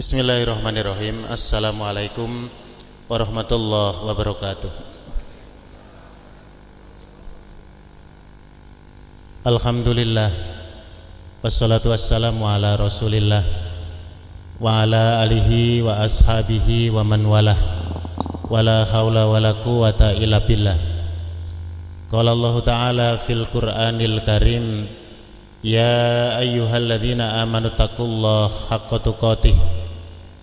Bismillahirrahmanirrahim. Assalamualaikum warahmatullahi wabarakatuh. Alhamdulillah. Wassalatu wassalamu ala rasulillah. Wa ala alihi wa ashabihi wa man walah. Wala hawla wala quwata illa billah. Qala Allah Ta'ala fil Qur'anil Karim Ya ayyuhalladzina amanu taqullaha haqqa tuqatih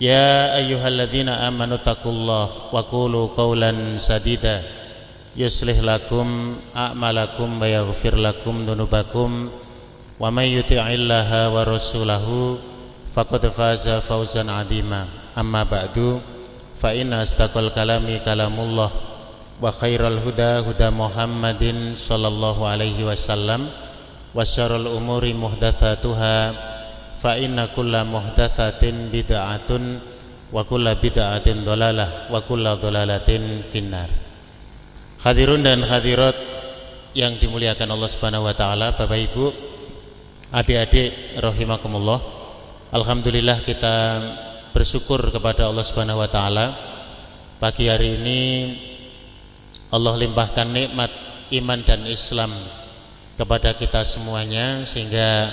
يا أيها الذين آمنوا اتقوا الله وقولوا قولا سديدا يصلح لكم أعمالكم ويغفر لكم ذنوبكم ومن يطع الله ورسوله فقد فاز فوزا عظيما أما بعد فإن أصدق الكلام كلام الله وخير الهدى هدى محمد صلى الله عليه وسلم وشر الأمور محدثاتها fa inna kulla muhdatsatin bid'atun wa kulla bid'atin dhalalah wa kulla dhalalatin finnar Hadirun dan hadirat yang dimuliakan Allah Subhanahu wa taala, Bapak Ibu, adik-adik rahimakumullah. Alhamdulillah kita bersyukur kepada Allah Subhanahu wa taala. Pagi hari ini Allah limpahkan nikmat iman dan Islam kepada kita semuanya sehingga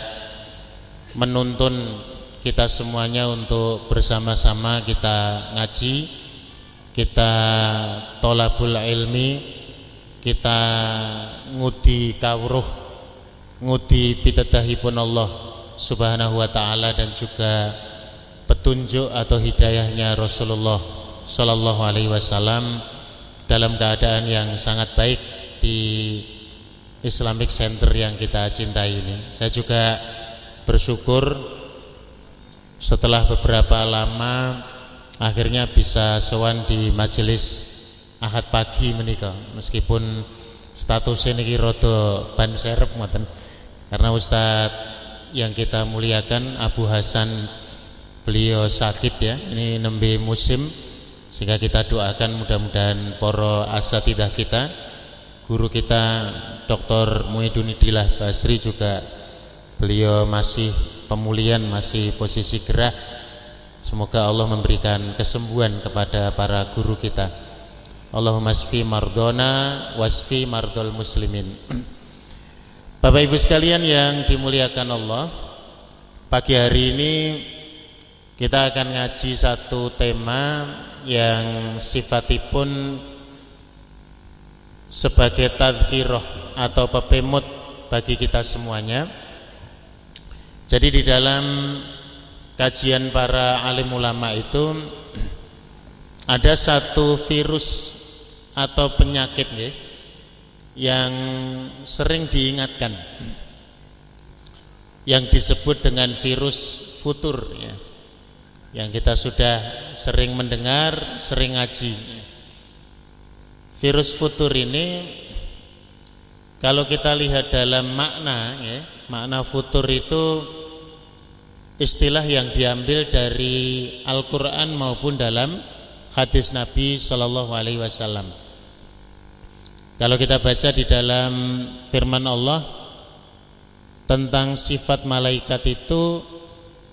menuntun kita semuanya untuk bersama-sama kita ngaji, kita tolabul ilmi, kita ngudi kawruh, ngudi pitadahipun Allah Subhanahu wa taala dan juga petunjuk atau hidayahnya Rasulullah Shallallahu alaihi wasallam dalam keadaan yang sangat baik di Islamic Center yang kita cintai ini. Saya juga bersyukur setelah beberapa lama akhirnya bisa sowan di majelis Ahad pagi menikah meskipun status ini rodo ban serep karena Ustadz yang kita muliakan Abu Hasan beliau sakit ya. Ini nembe musim. Sehingga kita doakan mudah-mudahan poro asatidah kita guru kita Dr. Muhyiddin Basri juga beliau masih pemulihan masih posisi gerah. Semoga Allah memberikan kesembuhan kepada para guru kita. Allahumma sfi mardona wasfi mardol muslimin. Bapak Ibu sekalian yang dimuliakan Allah pagi hari ini kita akan ngaji satu tema yang sifatipun sebagai tazkirah atau pepemut bagi kita semuanya jadi di dalam kajian para alim ulama itu ada satu virus atau penyakit ya, yang sering diingatkan yang disebut dengan virus futur ya. Yang kita sudah sering mendengar, sering ngaji. Virus futur ini kalau kita lihat dalam makna ya, makna futur itu istilah yang diambil dari Al-Quran maupun dalam hadis Nabi Shallallahu Alaihi Wasallam. Kalau kita baca di dalam firman Allah tentang sifat malaikat itu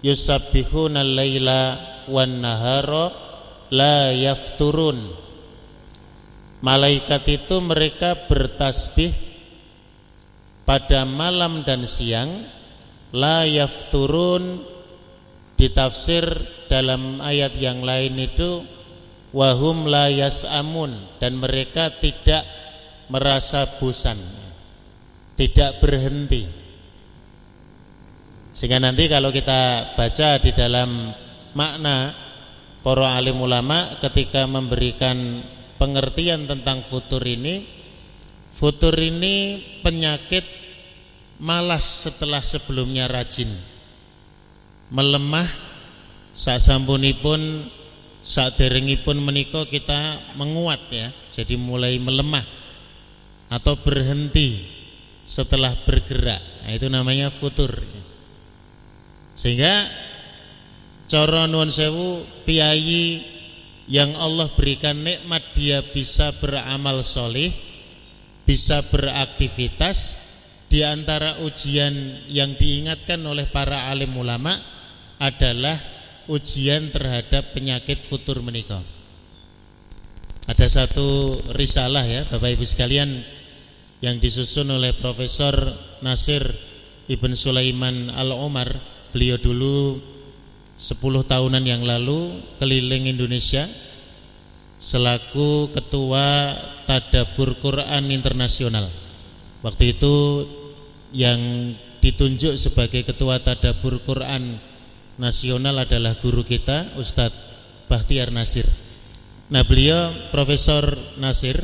yusabbihuna laila wan nahara la yafturun. Malaikat itu mereka bertasbih pada malam dan siang la yafturun ditafsir dalam ayat yang lain itu wahum la yasamun dan mereka tidak merasa bosan tidak berhenti. Sehingga nanti kalau kita baca di dalam makna para alim ulama ketika memberikan pengertian tentang futur ini futur ini penyakit malas setelah sebelumnya rajin. Melemah sasampunipun saat pun menikah kita menguat ya. Jadi mulai melemah atau berhenti setelah bergerak. Nah, itu namanya futur. Sehingga coro nuwun sewu yang Allah berikan nikmat dia bisa beramal solih bisa beraktivitas di antara ujian yang diingatkan oleh para alim ulama adalah ujian terhadap penyakit futur menikah. Ada satu risalah ya Bapak Ibu sekalian yang disusun oleh Profesor Nasir Ibn Sulaiman Al-Omar Beliau dulu 10 tahunan yang lalu keliling Indonesia selaku ketua Tadabur Quran Internasional. Waktu itu yang ditunjuk sebagai ketua Tadabur Quran nasional adalah guru kita Ustadz Bahtiar Nasir. Nah beliau Profesor Nasir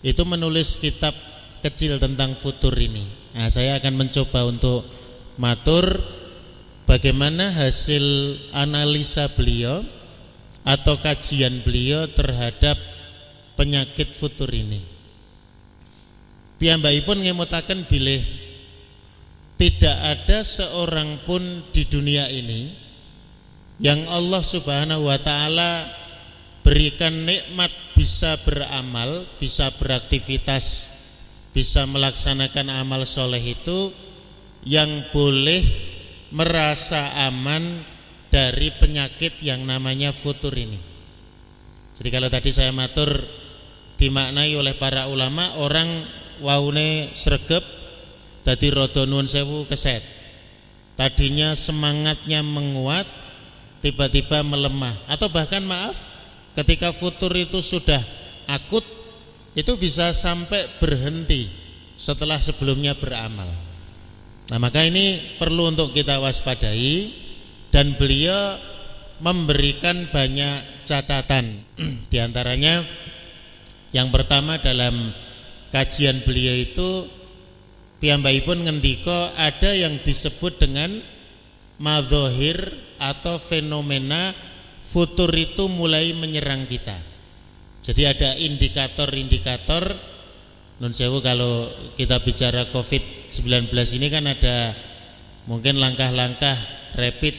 itu menulis kitab kecil tentang futur ini. Nah saya akan mencoba untuk matur bagaimana hasil analisa beliau atau kajian beliau terhadap penyakit futur ini. Piyambakipun ngemutaken bilih tidak ada seorang pun di dunia ini yang Allah Subhanahu wa taala berikan nikmat bisa beramal, bisa beraktivitas, bisa melaksanakan amal soleh itu yang boleh merasa aman dari penyakit yang namanya futur ini. Jadi kalau tadi saya matur dimaknai oleh para ulama orang waune sregep Dadi rada nuwun sewu keset. Tadinya semangatnya menguat, tiba-tiba melemah atau bahkan maaf, ketika futur itu sudah akut, itu bisa sampai berhenti setelah sebelumnya beramal. Nah, maka ini perlu untuk kita waspadai dan beliau memberikan banyak catatan. Di antaranya yang pertama dalam kajian beliau itu pun ngendika ada yang disebut dengan madzohir atau fenomena futur itu mulai menyerang kita. Jadi ada indikator-indikator non sewu kalau kita bicara Covid-19 ini kan ada mungkin langkah-langkah rapid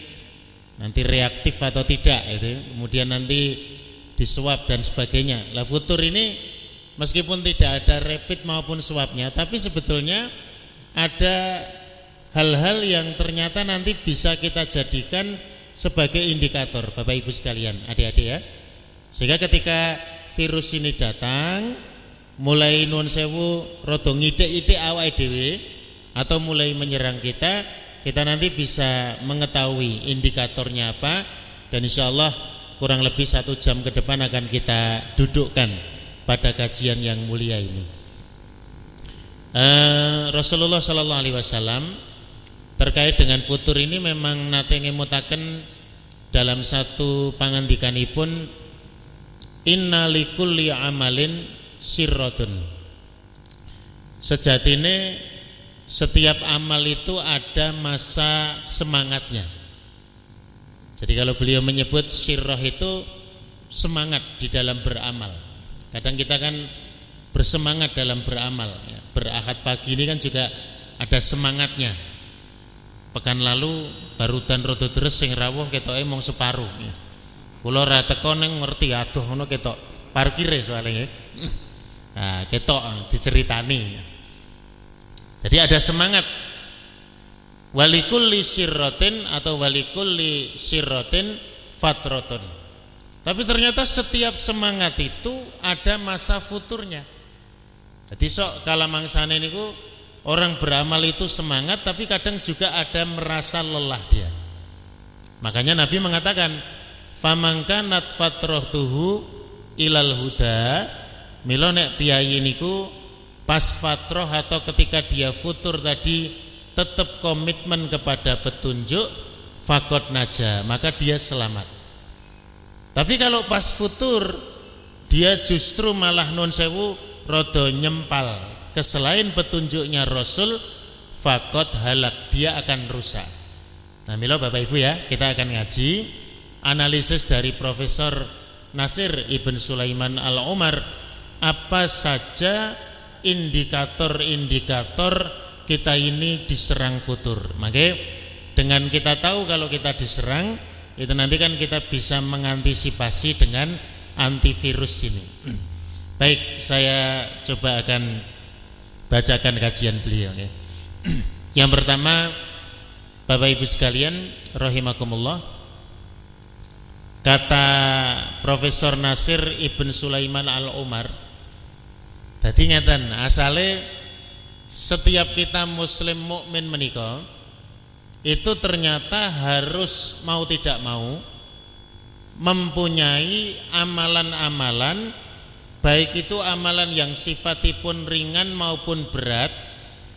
nanti reaktif atau tidak itu kemudian nanti disuap dan sebagainya. Lah futur ini meskipun tidak ada rapid maupun swabnya tapi sebetulnya ada hal-hal yang ternyata nanti bisa kita jadikan sebagai indikator Bapak Ibu sekalian, adik-adik ya. Sehingga ketika virus ini datang, mulai nun sewu rodo ngide-ide awal dhewe atau mulai menyerang kita, kita nanti bisa mengetahui indikatornya apa dan insya Allah kurang lebih satu jam ke depan akan kita dudukkan pada kajian yang mulia ini. Uh, Rasulullah Sallallahu Alaihi Wasallam terkait dengan futur ini memang nate ngemutaken dalam satu pangandikanipun inna likulli amalin sirrotun sejatine setiap amal itu ada masa semangatnya. Jadi kalau beliau menyebut sirroh itu semangat di dalam beramal. Kadang kita kan bersemangat dalam beramal. Berahad pagi ini kan juga ada semangatnya. Pekan lalu barudan rodo terus sing rawuh ketoke mung separuh. Kula ora teko ning ngerti aduh ngono ketok parkire soalnya. Ya. nah, ketok diceritani. Jadi ada semangat. Walikulli sirrotin atau walikulli sirrotin fatrotun. Tapi ternyata setiap semangat itu ada masa futurnya. Jadi sok kala mangsane niku orang beramal itu semangat tapi kadang juga ada merasa lelah dia. Makanya Nabi mengatakan famangkanat fatroh ilal huda milo nek piyayi niku pas fatroh atau ketika dia futur tadi tetap komitmen kepada petunjuk fakot naja maka dia selamat. Tapi kalau pas futur dia justru malah non sewu rodo nyempal. Ke selain petunjuknya Rasul fakot halak dia akan rusak. Nah milo Bapak Ibu ya kita akan ngaji. Analisis dari Profesor Nasir Ibn Sulaiman Al-Umar apa saja indikator-indikator kita ini diserang futur. Maka dengan kita tahu kalau kita diserang itu nanti kan kita bisa mengantisipasi dengan antivirus ini. Baik, saya coba akan bacakan kajian beliau ya. Yang pertama Bapak Ibu sekalian rahimakumullah kata Profesor Nasir Ibn Sulaiman Al-Umar tadi ngeten asale setiap kita muslim mukmin menikah itu ternyata harus mau tidak mau mempunyai amalan-amalan baik itu amalan yang sifatipun ringan maupun berat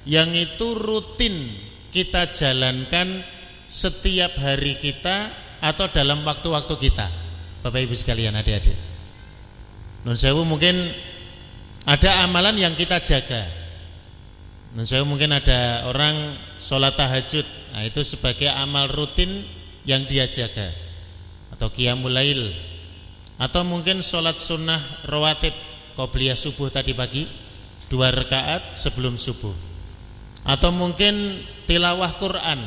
yang itu rutin kita jalankan setiap hari kita atau dalam waktu-waktu kita. Bapak Ibu sekalian adik-adik. Nun sewu mungkin ada amalan yang kita jaga. Nun sewu mungkin ada orang sholat tahajud. Nah, itu sebagai amal rutin yang dia jaga. Atau qiyamul lail. Atau mungkin sholat sunnah rawatib. Qobliyah subuh tadi pagi. Dua rakaat sebelum subuh. Atau mungkin tilawah Quran.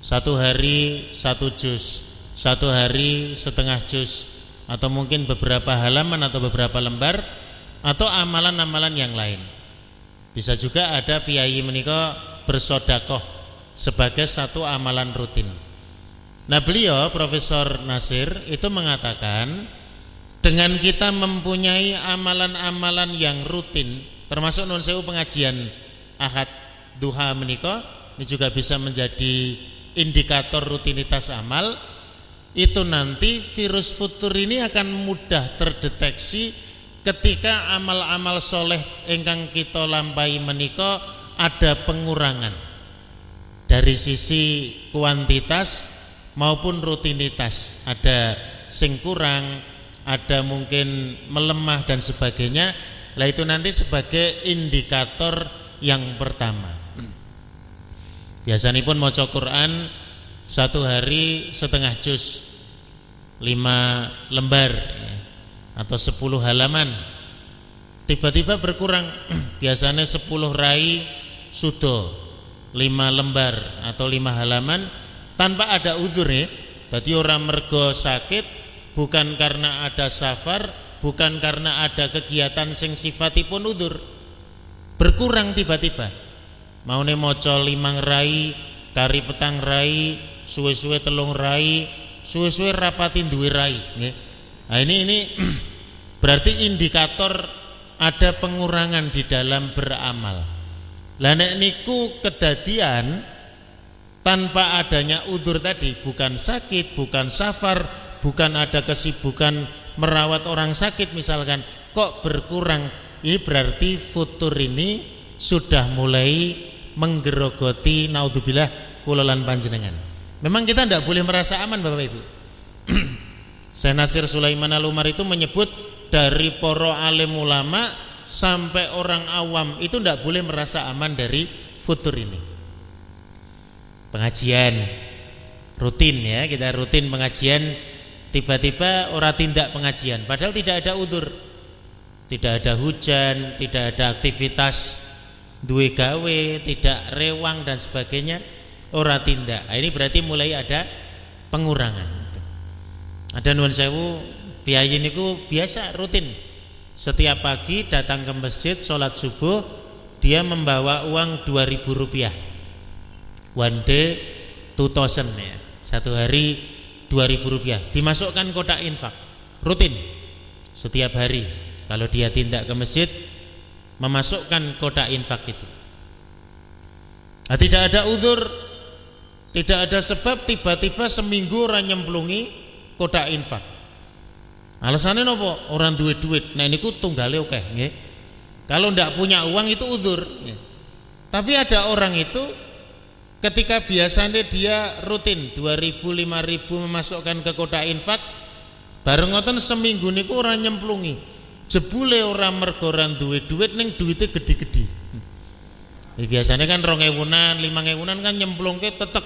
Satu hari satu juz. Satu hari setengah juz. Atau mungkin beberapa halaman atau beberapa lembar atau amalan-amalan yang lain. Bisa juga ada piyayi menikah bersodakoh sebagai satu amalan rutin. Nah beliau Profesor Nasir itu mengatakan dengan kita mempunyai amalan-amalan yang rutin termasuk non sewu pengajian ahad duha menikah ini juga bisa menjadi indikator rutinitas amal itu nanti virus futur ini akan mudah terdeteksi ketika amal-amal soleh engkang kita lampai menikah ada pengurangan. Dari sisi kuantitas maupun rutinitas. Ada sing kurang ada mungkin melemah dan sebagainya. Lah itu nanti sebagai indikator yang pertama. Biasanya pun mau Quran satu hari setengah juz lima lembar. ya, atau sepuluh halaman tiba-tiba berkurang biasanya sepuluh rai sudo lima lembar atau lima halaman tanpa ada udur ya. Jadi orang mergo sakit bukan karena ada safar, bukan karena ada kegiatan sing sifatipun udur. Berkurang tiba-tiba. Mau nih moco limang rai, kari petang rai, suwe-suwe telung rai, suwe-suwe rapatin duwe rai. Ya. Nah ini ini berarti indikator ada pengurangan di dalam beramal. Lah nek niku kedadian tanpa adanya udur tadi bukan sakit, bukan safar, bukan ada kesibukan merawat orang sakit misalkan kok berkurang? Ini berarti futur ini sudah mulai menggerogoti naudzubillah kulolan panjenengan. Memang kita tidak boleh merasa aman Bapak Ibu. Saya Nasir Sulaiman Al-Umar itu menyebut dari poro alim ulama sampai orang awam itu tidak boleh merasa aman dari futur ini. Pengajian rutin ya kita rutin pengajian tiba-tiba orang tindak pengajian. Padahal tidak ada udur tidak ada hujan tidak ada aktivitas duwe gawe tidak rewang dan sebagainya orang tindak. Nah, ini berarti mulai ada pengurangan. Ada nuan sewu biaya niku biasa rutin. Setiap pagi datang ke masjid sholat subuh dia membawa uang 2000 rupiah. One day 2000 ya. Satu hari 2000 rupiah. Dimasukkan kotak infak. Rutin. Setiap hari. Kalau dia tindak ke masjid memasukkan kotak infak itu. Nah, tidak ada uzur tidak ada sebab tiba-tiba seminggu orang nyemplungi kotak infak alasannya nopo orang duit duit nah ini ku tunggalnya oke okay, kalau tidak punya uang itu uzur tapi ada orang itu Ketika biasanya dia rutin 2000 5000 memasukkan ke kotak infak, bareng ngoten seminggu niku ora nyemplungi. Jebule orang mergoran duit duit neng duitnya gede-gede. Ya, biasanya kan rong ewunan, lima ewunan kan nyemplung ke tetek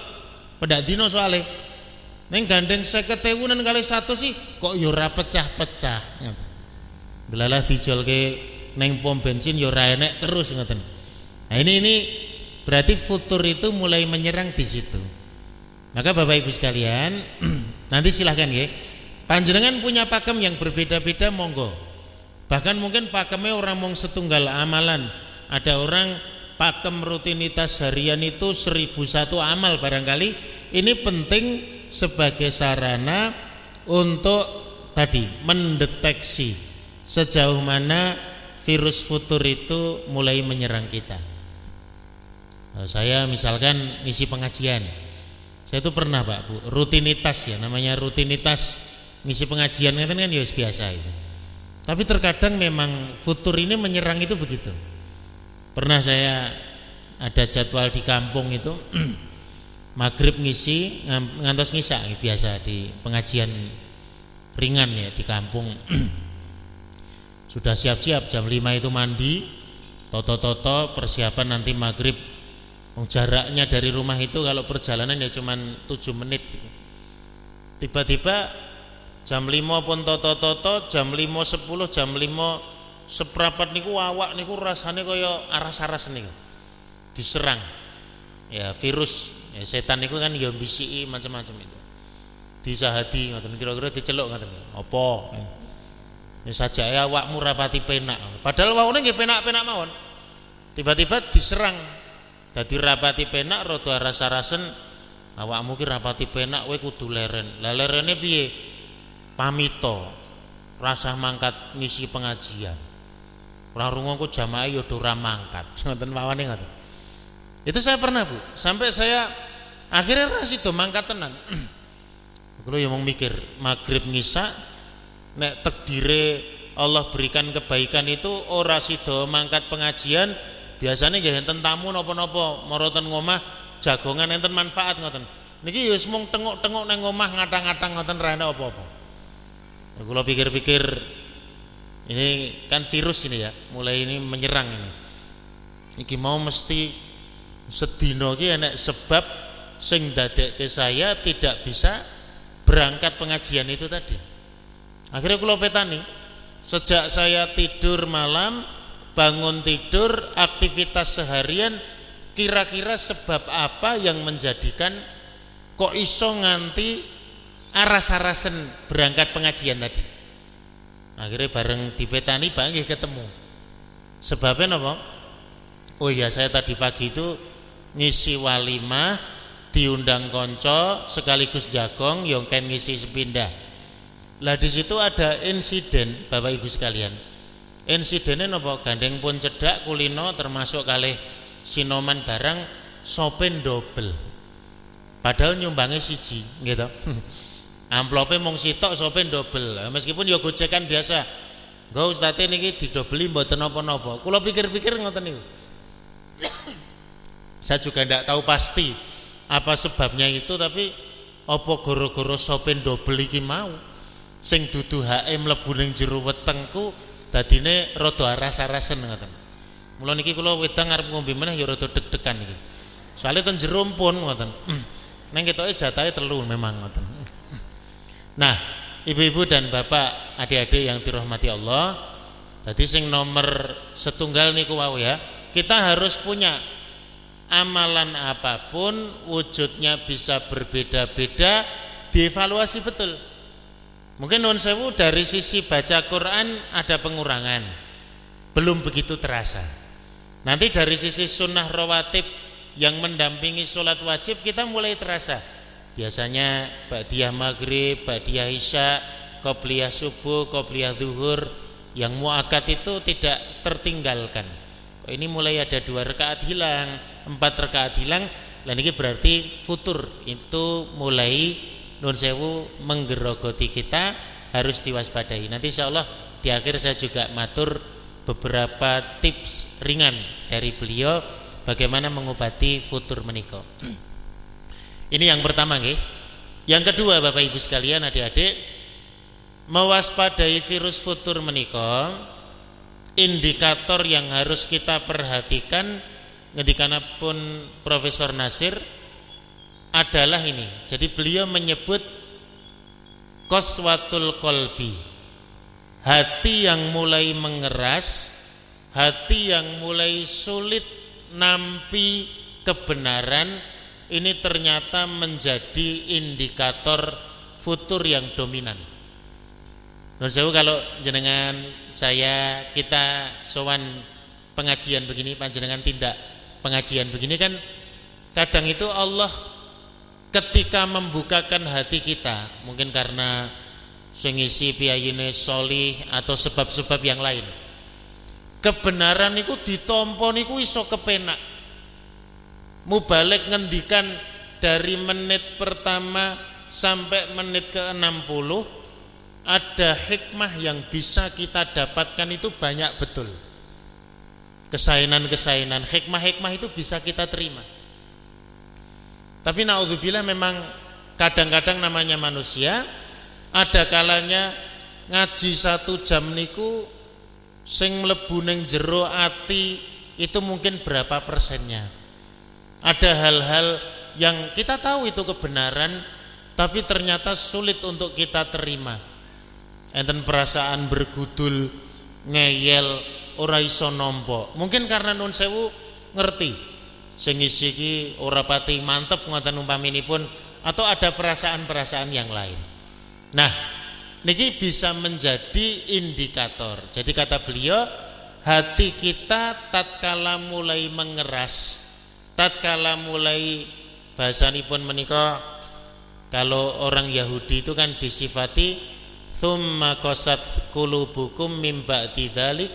pedak dino soalnya. Neng gandeng seket ewunan kali satu sih kok yura pecah-pecah. Delalah ke neng pom bensin yura enek terus ngoten. Nah ini ini berarti futur itu mulai menyerang di situ. Maka Bapak Ibu sekalian, nanti silahkan ya. Panjenengan punya pakem yang berbeda-beda monggo. Bahkan mungkin pakemnya orang mong setunggal amalan. Ada orang pakem rutinitas harian itu seribu satu amal barangkali. Ini penting sebagai sarana untuk tadi mendeteksi sejauh mana virus futur itu mulai menyerang kita. Kalau saya misalkan misi pengajian, saya itu pernah pak bu rutinitas ya namanya rutinitas misi pengajian kan kan ya biasa itu. Tapi terkadang memang futur ini menyerang itu begitu. Pernah saya ada jadwal di kampung itu maghrib ngisi ngantos ngisa biasa di pengajian ringan ya di kampung. Sudah siap-siap jam 5 itu mandi toto-toto persiapan nanti maghrib. Jaraknya dari rumah itu kalau perjalanan ya cuma 7 menit tiba-tiba jam 5 pun toto-toto jam 5 10 jam 5 seperapat niku awak niku rasanya kaya aras-aras niku. Diserang. Ya virus ya, setan itu kan ya bisi macam-macam itu. Disahati ngoten kira-kira diceluk ngoten. Apa? Ya saja ya awakmu rapati penak. Padahal waune nggih penak-penak mawon. Tiba-tiba diserang. Dadi rapati penak rada rasa-rasen awakmu ki rapati penak kowe kudu leren. Lah lerene piye? Pamito. Rasa mangkat ngisi pengajian. Ora rungokku jamaah ya ora mangkat. Ngoten mawon ngoten itu saya pernah bu, sampai saya akhirnya ras itu mangkat tenan. Kalau yang mau mikir maghrib ngisa, nek tekdire Allah berikan kebaikan itu ora sido mangkat pengajian biasanya gak enten tamu nopo-nopo moroten ngomah jagongan enten manfaat ngoten. Niki ya mung tengok-tengok nang ngomah ngatang-ngatang ngoten ra apa-apa. Kalau pikir-pikir ini kan virus ini ya mulai ini menyerang ini. Iki mau mesti sedino ki enek sebab sing dadekke saya tidak bisa berangkat pengajian itu tadi. Akhirnya kula petani sejak saya tidur malam bangun tidur aktivitas seharian kira-kira sebab apa yang menjadikan kok iso nganti aras-arasen berangkat pengajian tadi akhirnya bareng di petani bangkit ketemu sebabnya apa? oh iya saya tadi pagi itu ngisi walimah diundang konco sekaligus jagong yang kan ngisi sepindah. Lah di situ ada insiden Bapak Ibu sekalian. Insidennya nopo gandeng pun cedak kulino termasuk kali sinoman barang sopen double padahal nyumbangnya siji gitu. Amplopnya mong sitok sopen double meskipun ya gocekan biasa. Gak ustadz ini didobeli mboten nopo-nopo kalau pikir-pikir ngoten niku saya juga tidak tahu pasti apa sebabnya itu tapi apa goro-goro sopen double iki mau sing dudu HM mlebu ning jero wetengku dadine rada aras-arasen ngoten. Mula niki kula wedang arep ngombe meneh ya rada deg-degan iki. Soale ten jero pun ngoten. Neng ketoke jatahe telu memang ngoten. Nah, ibu-ibu dan bapak, adik-adik yang dirahmati Allah, tadi sing nomor setunggal niku wau ya. Kita harus punya amalan apa pun wujudnya bisa berbeda-beda dievaluasi betul. Mungkin non sewu dari sisi baca Quran ada pengurangan. Belum begitu terasa. Nanti dari sisi sunnah rawatib yang mendampingi sholat wajib kita mulai terasa. Biasanya ba'diyah maghrib, ba'diyah isya qobliyah subuh, qobliyah zuhur yang muakat itu tidak tertinggalkan. Ini mulai ada dua rakaat hilang empat rakaat hilang dan ini berarti futur. Itu mulai nun sewu menggerogoti kita harus diwaspadai. Nanti insya Allah di akhir saya juga matur beberapa tips ringan dari beliau bagaimana mengobati futur menikah. Ini yang pertama nih yang kedua Bapak Ibu sekalian adik-adik mewaspadai virus futur menikah indikator yang harus kita perhatikan pun Profesor Nasir adalah ini. Jadi beliau menyebut Koswatul kolbi Hati yang mulai mengeras Hati yang mulai sulit nampi kebenaran Ini ternyata menjadi indikator futur yang dominan Nun kalau jenengan saya kita sowan pengajian begini panjenengan tindak pengajian begini kan kadang itu Allah ketika membukakan hati kita mungkin karena sengisi piyayine solih atau sebab-sebab yang lain. Kebenaran itu ditompo niku iso kepenak. Mubalik ngendikan dari menit pertama sampai menit ke 60 ada hikmah yang bisa kita dapatkan itu banyak betul kesainan-kesainan. Hikmah-hikmah itu bisa kita terima. Tapi naudzubillah memang kadang-kadang namanya manusia ada kalanya ngaji satu jam niku sing mlebu ning jero ati itu mungkin berapa persennya. Ada hal-hal yang kita tahu itu kebenaran tapi ternyata sulit untuk kita terima. Enten perasaan bergudul ngeyel ora iso nampa. Mungkin karena nun sewu ngerti. Sing isi iki ora pati mantep ngoten umpaminipun atau ada perasaan-perasaan yang lain. Nah niki bisa menjadi indikator. Jadi kata beliau hati kita tatkala mulai mengeras tatkala mulai bahasanipun menika kalau orang Yahudi itu kan disifati thumma qasat qulubukum mim ba'di dzalik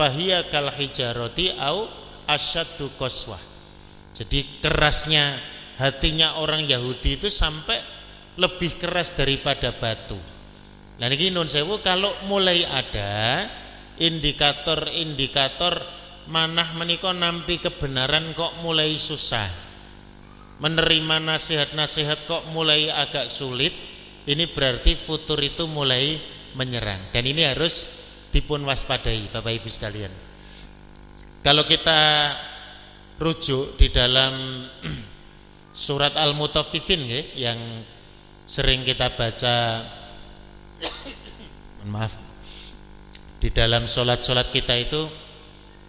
fahiya kal hijarati au asyaddu qaswah jadi kerasnya hatinya orang Yahudi itu sampai lebih keras daripada batu. Nah ini nun sewu kalau mulai ada indikator-indikator manah menikah nampi kebenaran kok mulai susah. Menerima nasihat-nasihat kok mulai agak sulit ini berarti futur itu mulai menyerang. Dan ini harus dipun waspadai Bapak Ibu sekalian. Kalau kita rujuk di dalam surat Al-Mutaffifin ya, yang sering kita baca maaf di dalam solat-solat kita itu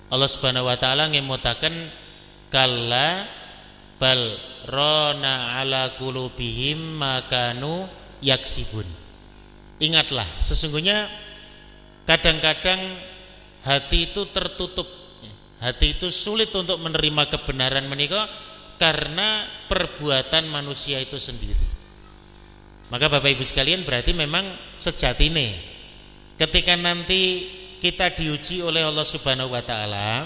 Allah Subhanahu wa taala ngemutaken kalla bal rona ala qulubihim makanu yaksibun. Ingatlah, sesungguhnya kadang-kadang hati itu tertutup. Hati itu sulit untuk menerima kebenaran menikah karena perbuatan manusia itu sendiri. Maka Bapak Ibu sekalian berarti memang sejatine ketika nanti kita diuji oleh Allah Subhanahu wa taala,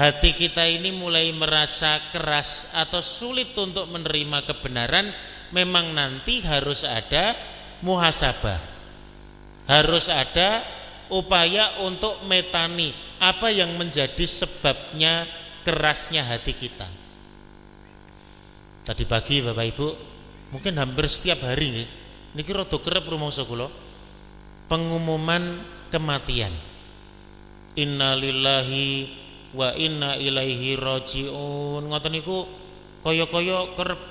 hati kita ini mulai merasa keras atau sulit untuk menerima kebenaran, memang nanti harus ada muhasabah. Harus ada upaya untuk metani apa yang menjadi sebabnya kerasnya hati kita. Tadi pagi Bapak Ibu, mungkin hampir setiap hari nih, niki rada kerep rumangsa kula. Pengumuman kematian. Innalillahi wa inna ilaihi rajiun. Ngoten niku kaya-kaya kerep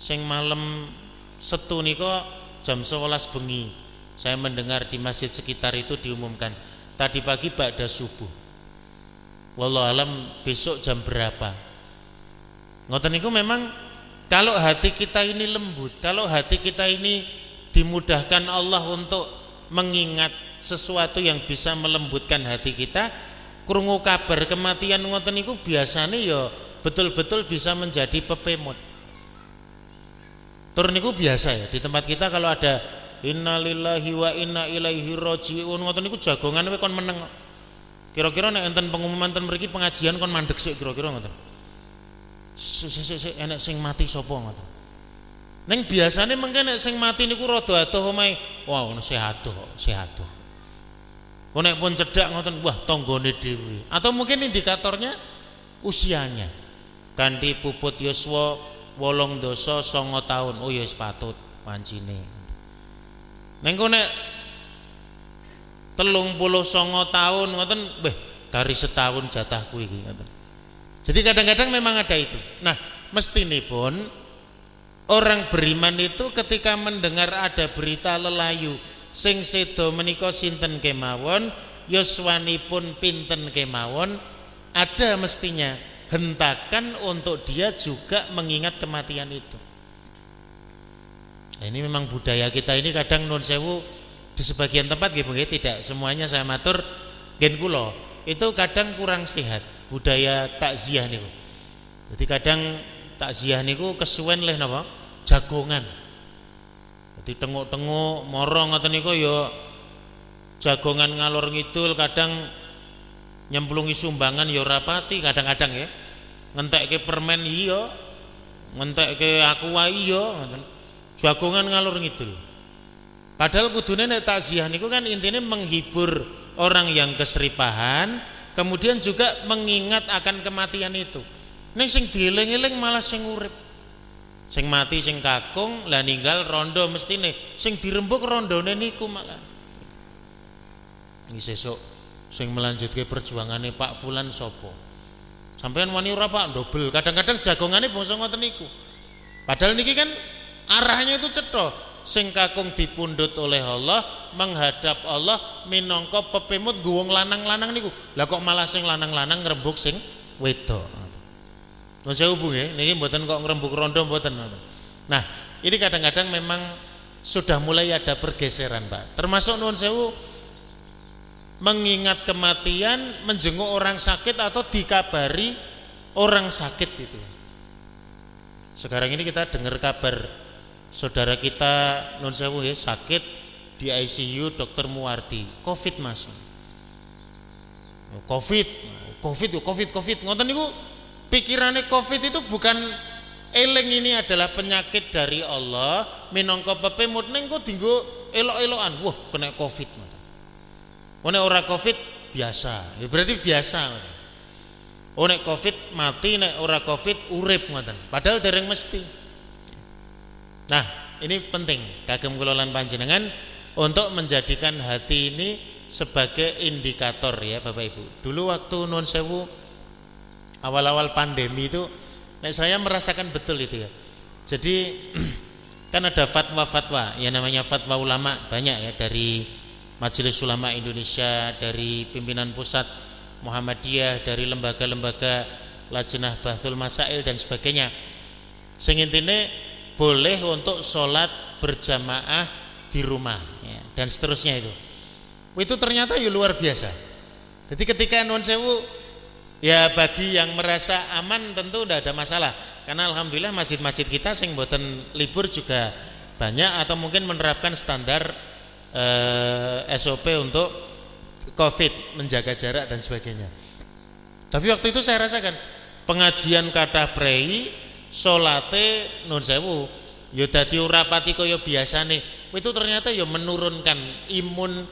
sing malam setu niko jam 11 bengi saya mendengar di masjid sekitar itu diumumkan. Tadi pagi pada subuh. Wallahu alam besok jam berapa? Ngoten niku memang kalau hati kita ini lembut kalau hati kita ini dimudahkan Allah untuk mengingat sesuatu yang bisa melembutkan hati kita krungu kabar kematian ngoten niku biasanya ya betul-betul bisa menjadi pepemut. Tur niku biasa ya di tempat kita kalau ada innalillahi wa inna ilaihi rajiun ngoten niku jagongan kowe kon meneng. Kira-kira nek enten pengumuman ten mriki pengajian kon mandek sik kira-kira ngoten. Sik sik enek sing mati sapa ngoten. Ning biasane mengke nek sing mati niku rada adoh omahe. Wah, wow, sehat tuh. Kok nek pun cedak ngoten, wah tanggane dhewe. Atau mungkin indikatornya usianya. Kanthi puput yuswa wolong dosa songo tahun oh ya patut pancine neng nek telung puluh songo tahun ngoten beh kari setahun jatahku iki ngoten jadi kadang-kadang memang ada itu nah mesti nih pun Orang beriman itu ketika mendengar ada berita lelayu sing sedo menika sinten kemawon, pun pinten kemawon, ada mestinya hentakan untuk dia juga mengingat kematian itu. Nah, ini memang budaya kita ini kadang non sewu di sebagian tempat gitu tidak semuanya saya matur gen kulo itu kadang kurang sehat budaya takziah niku. Jadi kadang takziah niku kesuwen leh napa? Jagongan. Jadi tengok-tengok morong ngoten niku ya jagongan ngalor ngidul kadang nyemplungi sumbangan ya rapati kadang-kadang ya. Ngentekke permen iya, ngentekke aqua iya ngoten. Jagongan ngalor ngidul. Padahal kudune nek takziah niku kan intinya menghibur orang yang keseripahan, kemudian juga mengingat akan kematian itu. Ning sing dieling-eling malah sing urip. Sing mati sing kakung lah ninggal rondo mestine sing dirembuk rondone niku malah. Iki sesuk sing melanjutke perjuangane Pak Fulan sopo. Sampean wani ora Pak dobel. Kadang-kadang jagongane bangsa ngoten niku. Padahal niki kan arahnya itu cetha. Sing kakung dipundhut oleh Allah menghadap Allah minangka pepemut guwong lanang-lanang niku. Lah kok malah sing lanang-lanang ngrembug sing wedok. Nuwun sewu nggih, niki mboten kok ngrembug rondo mboten. Nah, ini kadang-kadang memang sudah mulai ada pergeseran, Pak. Termasuk nuwun sewu mengingat kematian, menjenguk orang sakit atau dikabari orang sakit itu. Sekarang ini kita dengar kabar saudara kita non sewu ya sakit di ICU dokter Muardi, Covid masuk. Covid, Covid, Covid, Covid, ngoten niku pikirannya covid itu bukan eleng ini adalah penyakit dari Allah minangka pepemut ning kok dinggo elok-elokan. Wah kena covid kena ora covid biasa. Ya berarti biasa oh nek covid mati nek ora covid urip ngoten padahal dereng mesti nah ini penting kagem kelolaan panjenengan untuk menjadikan hati ini sebagai indikator ya Bapak Ibu. Dulu waktu non sewu awal-awal pandemi itu nah saya merasakan betul itu ya. Jadi kan ada fatwa-fatwa yang namanya fatwa ulama banyak ya dari Majelis Ulama Indonesia dari pimpinan pusat Muhammadiyah dari lembaga-lembaga Lajnah Bahtul Masail dan sebagainya. Sing intine boleh untuk sholat berjamaah di rumah ya, dan seterusnya itu. Itu ternyata ya luar biasa. Jadi ketika non sewu Ya bagi yang merasa aman tentu tidak ada masalah. Karena alhamdulillah masjid-masjid kita sing boten libur juga banyak atau mungkin menerapkan standar eh, SOP untuk Covid menjaga jarak dan sebagainya. Tapi waktu itu saya rasakan pengajian kata prei solate nun sewu. Yo dadi ora pati kaya biasane. Itu ternyata yo menurunkan imun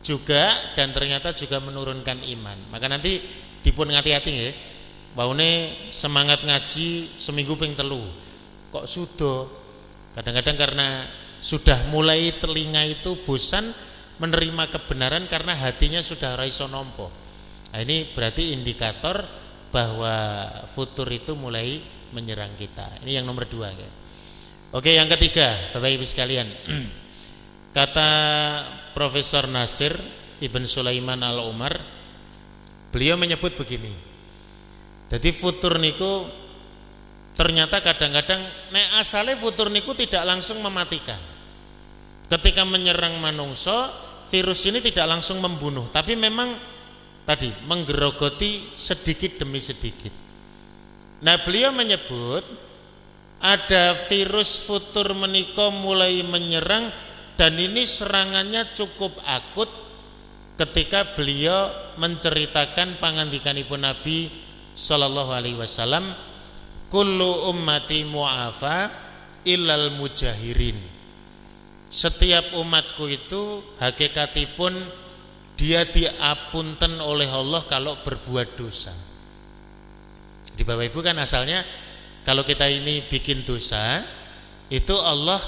juga dan ternyata juga menurunkan iman. Maka nanti dipun ngati-hati nggih. Baune semangat ngaji seminggu ping telu. Kok sudah kadang-kadang karena sudah mulai telinga itu bosan menerima kebenaran karena hatinya sudah raiso nompo nah, ini berarti indikator bahwa futur itu mulai menyerang kita ini yang nomor dua ya. oke yang ketiga bapak ibu sekalian kata Profesor Nasir Ibn Sulaiman Al Umar Beliau menyebut begini. Jadi futur niku ternyata kadang-kadang nek asale futur niku tidak langsung mematikan. Ketika menyerang manungso, virus ini tidak langsung membunuh, tapi memang tadi menggerogoti sedikit demi sedikit. Nah, beliau menyebut ada virus futur meniko mulai menyerang dan ini serangannya cukup akut ketika beliau menceritakan ibu Nabi sallallahu alaihi wasallam kullu ummati mu'afa illal mujahirin. Setiap umatku itu hakikatipun dia diapunten oleh Allah kalau berbuat dosa di Bapak Ibu kan asalnya kalau kita ini bikin dosa itu Allah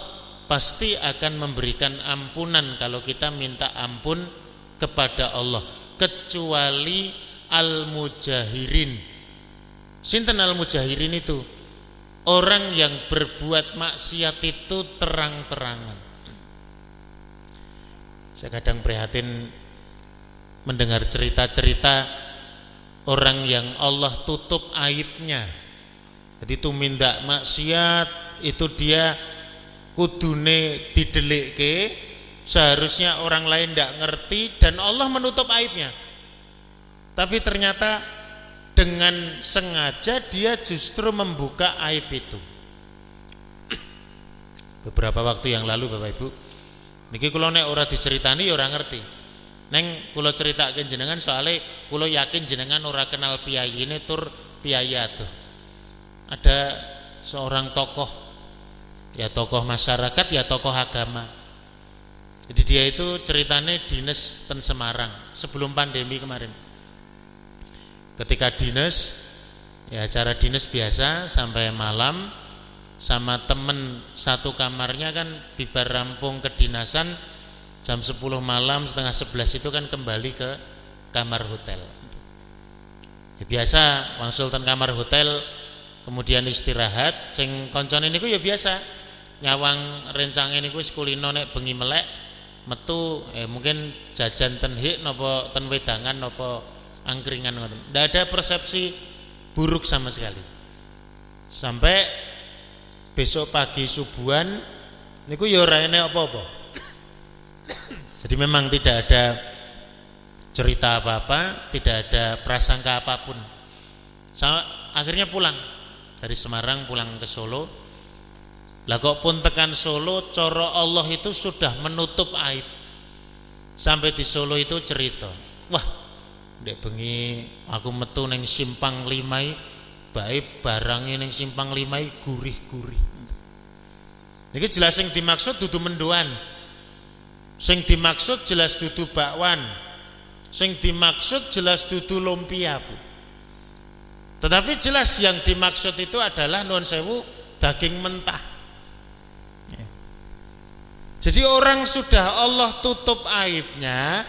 pasti akan memberikan ampunan kalau kita minta ampun kepada Allah kecuali al-mujahirin. Sinten al-mujahirin itu? orang yang berbuat maksiat itu terang-terangan. Saya kadang prihatin mendengar cerita-cerita orang yang Allah tutup aibnya. Jadi itu minta maksiat itu dia kudune didelikke seharusnya orang lain tidak ngerti dan Allah menutup aibnya. Tapi ternyata dengan sengaja dia justru membuka aib itu. Beberapa waktu yang lalu Bapak Ibu, niki kula nek ora diceritani ya ora ngerti. Neng kula ceritake jenengan soalnya kula yakin jenengan ora kenal ini tur piyaya tuh. Ada seorang tokoh ya tokoh masyarakat ya tokoh agama. Jadi dia itu ceritanya dinas ten Semarang sebelum pandemi kemarin ketika dinas ya acara dinas biasa sampai malam sama temen satu kamarnya kan bibar rampung kedinasan jam 10 malam setengah 11 itu kan kembali ke kamar hotel ya, biasa wang sultan kamar hotel kemudian istirahat sing koncon ini ya biasa nyawang rencang ini sekulino nek bengi melek metu eh, mungkin jajan ten hik nopo ten wedangan nopo angkringan ngoten. Tidak ada persepsi buruk sama sekali. Sampai besok pagi subuhan niku ya ora apa-apa. Jadi memang tidak ada cerita apa-apa, tidak ada prasangka apa pun. Akhirnya pulang dari Semarang pulang ke Solo. Lah kok pun tekan Solo, coro Allah itu sudah menutup aib. Sampai di Solo itu cerita, wah dek bengi aku metu neng simpang limai baik barang neng simpang limai gurih-gurih ini jelas yang dimaksud dudu mendoan sing dimaksud jelas dudu bakwan. Sing dimaksud jelas dudu lumpia bu. Tetapi jelas yang dimaksud itu adalah non sewu daging mentah. Ya. jadi orang sudah Allah tutup aibnya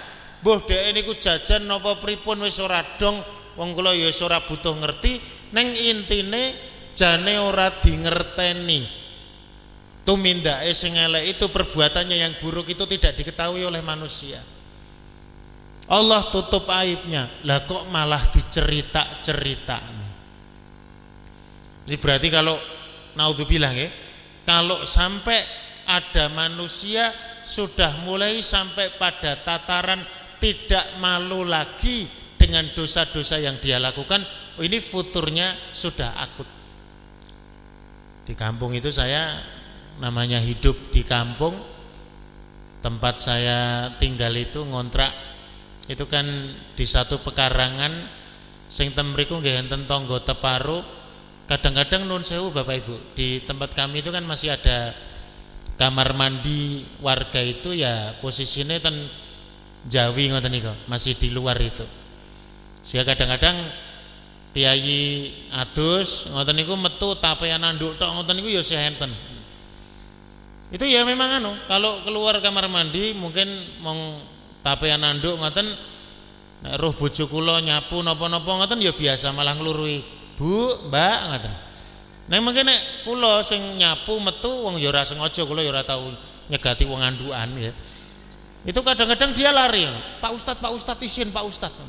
Mbah dhek niku jajan napa pripun wis ora dong wong kula ya butuh ngerti neng intine jane ora dingerteni tumindake sing elek itu perbuatannya yang buruk itu tidak diketahui oleh manusia. Allah tutup aibnya. Lah kok malah dicerita-cerita ini berarti kalau naudzubillah ya kalau sampai ada manusia sudah mulai sampai pada tataran tidak malu lagi dengan dosa-dosa yang dia lakukan ini futurnya sudah akut. Di kampung itu saya namanya hidup di kampung tempat saya tinggal itu ngontrak itu kan di satu pekarangan sing temriku nggih enten tangga teparu kadang-kadang nun sewu Bapak Ibu di tempat kami itu kan masih ada kamar mandi warga itu ya posisinya ten Jawi ngoten niku, masih di luar itu. Sehingga kadang-kadang kiai adus ngoten niku metu tapean nanduk tok ngoten niku ya sehenten. Itu ya memang anu, kalau keluar kamar mandi mungkin mong tapean nanduk ngoten roh bojo kula nyapu napa-napa ngoten ya biasa malah nglurui. Bu, Mbak ngoten. Nek mungkin nek kula sing nyapu metu wong ya ora sengaja kula ya ora tau nyegati wong andukan ya. Itu kadang-kadang dia lari. Pak Ustadz, Pak Ustadz isin, Pak Ustadz.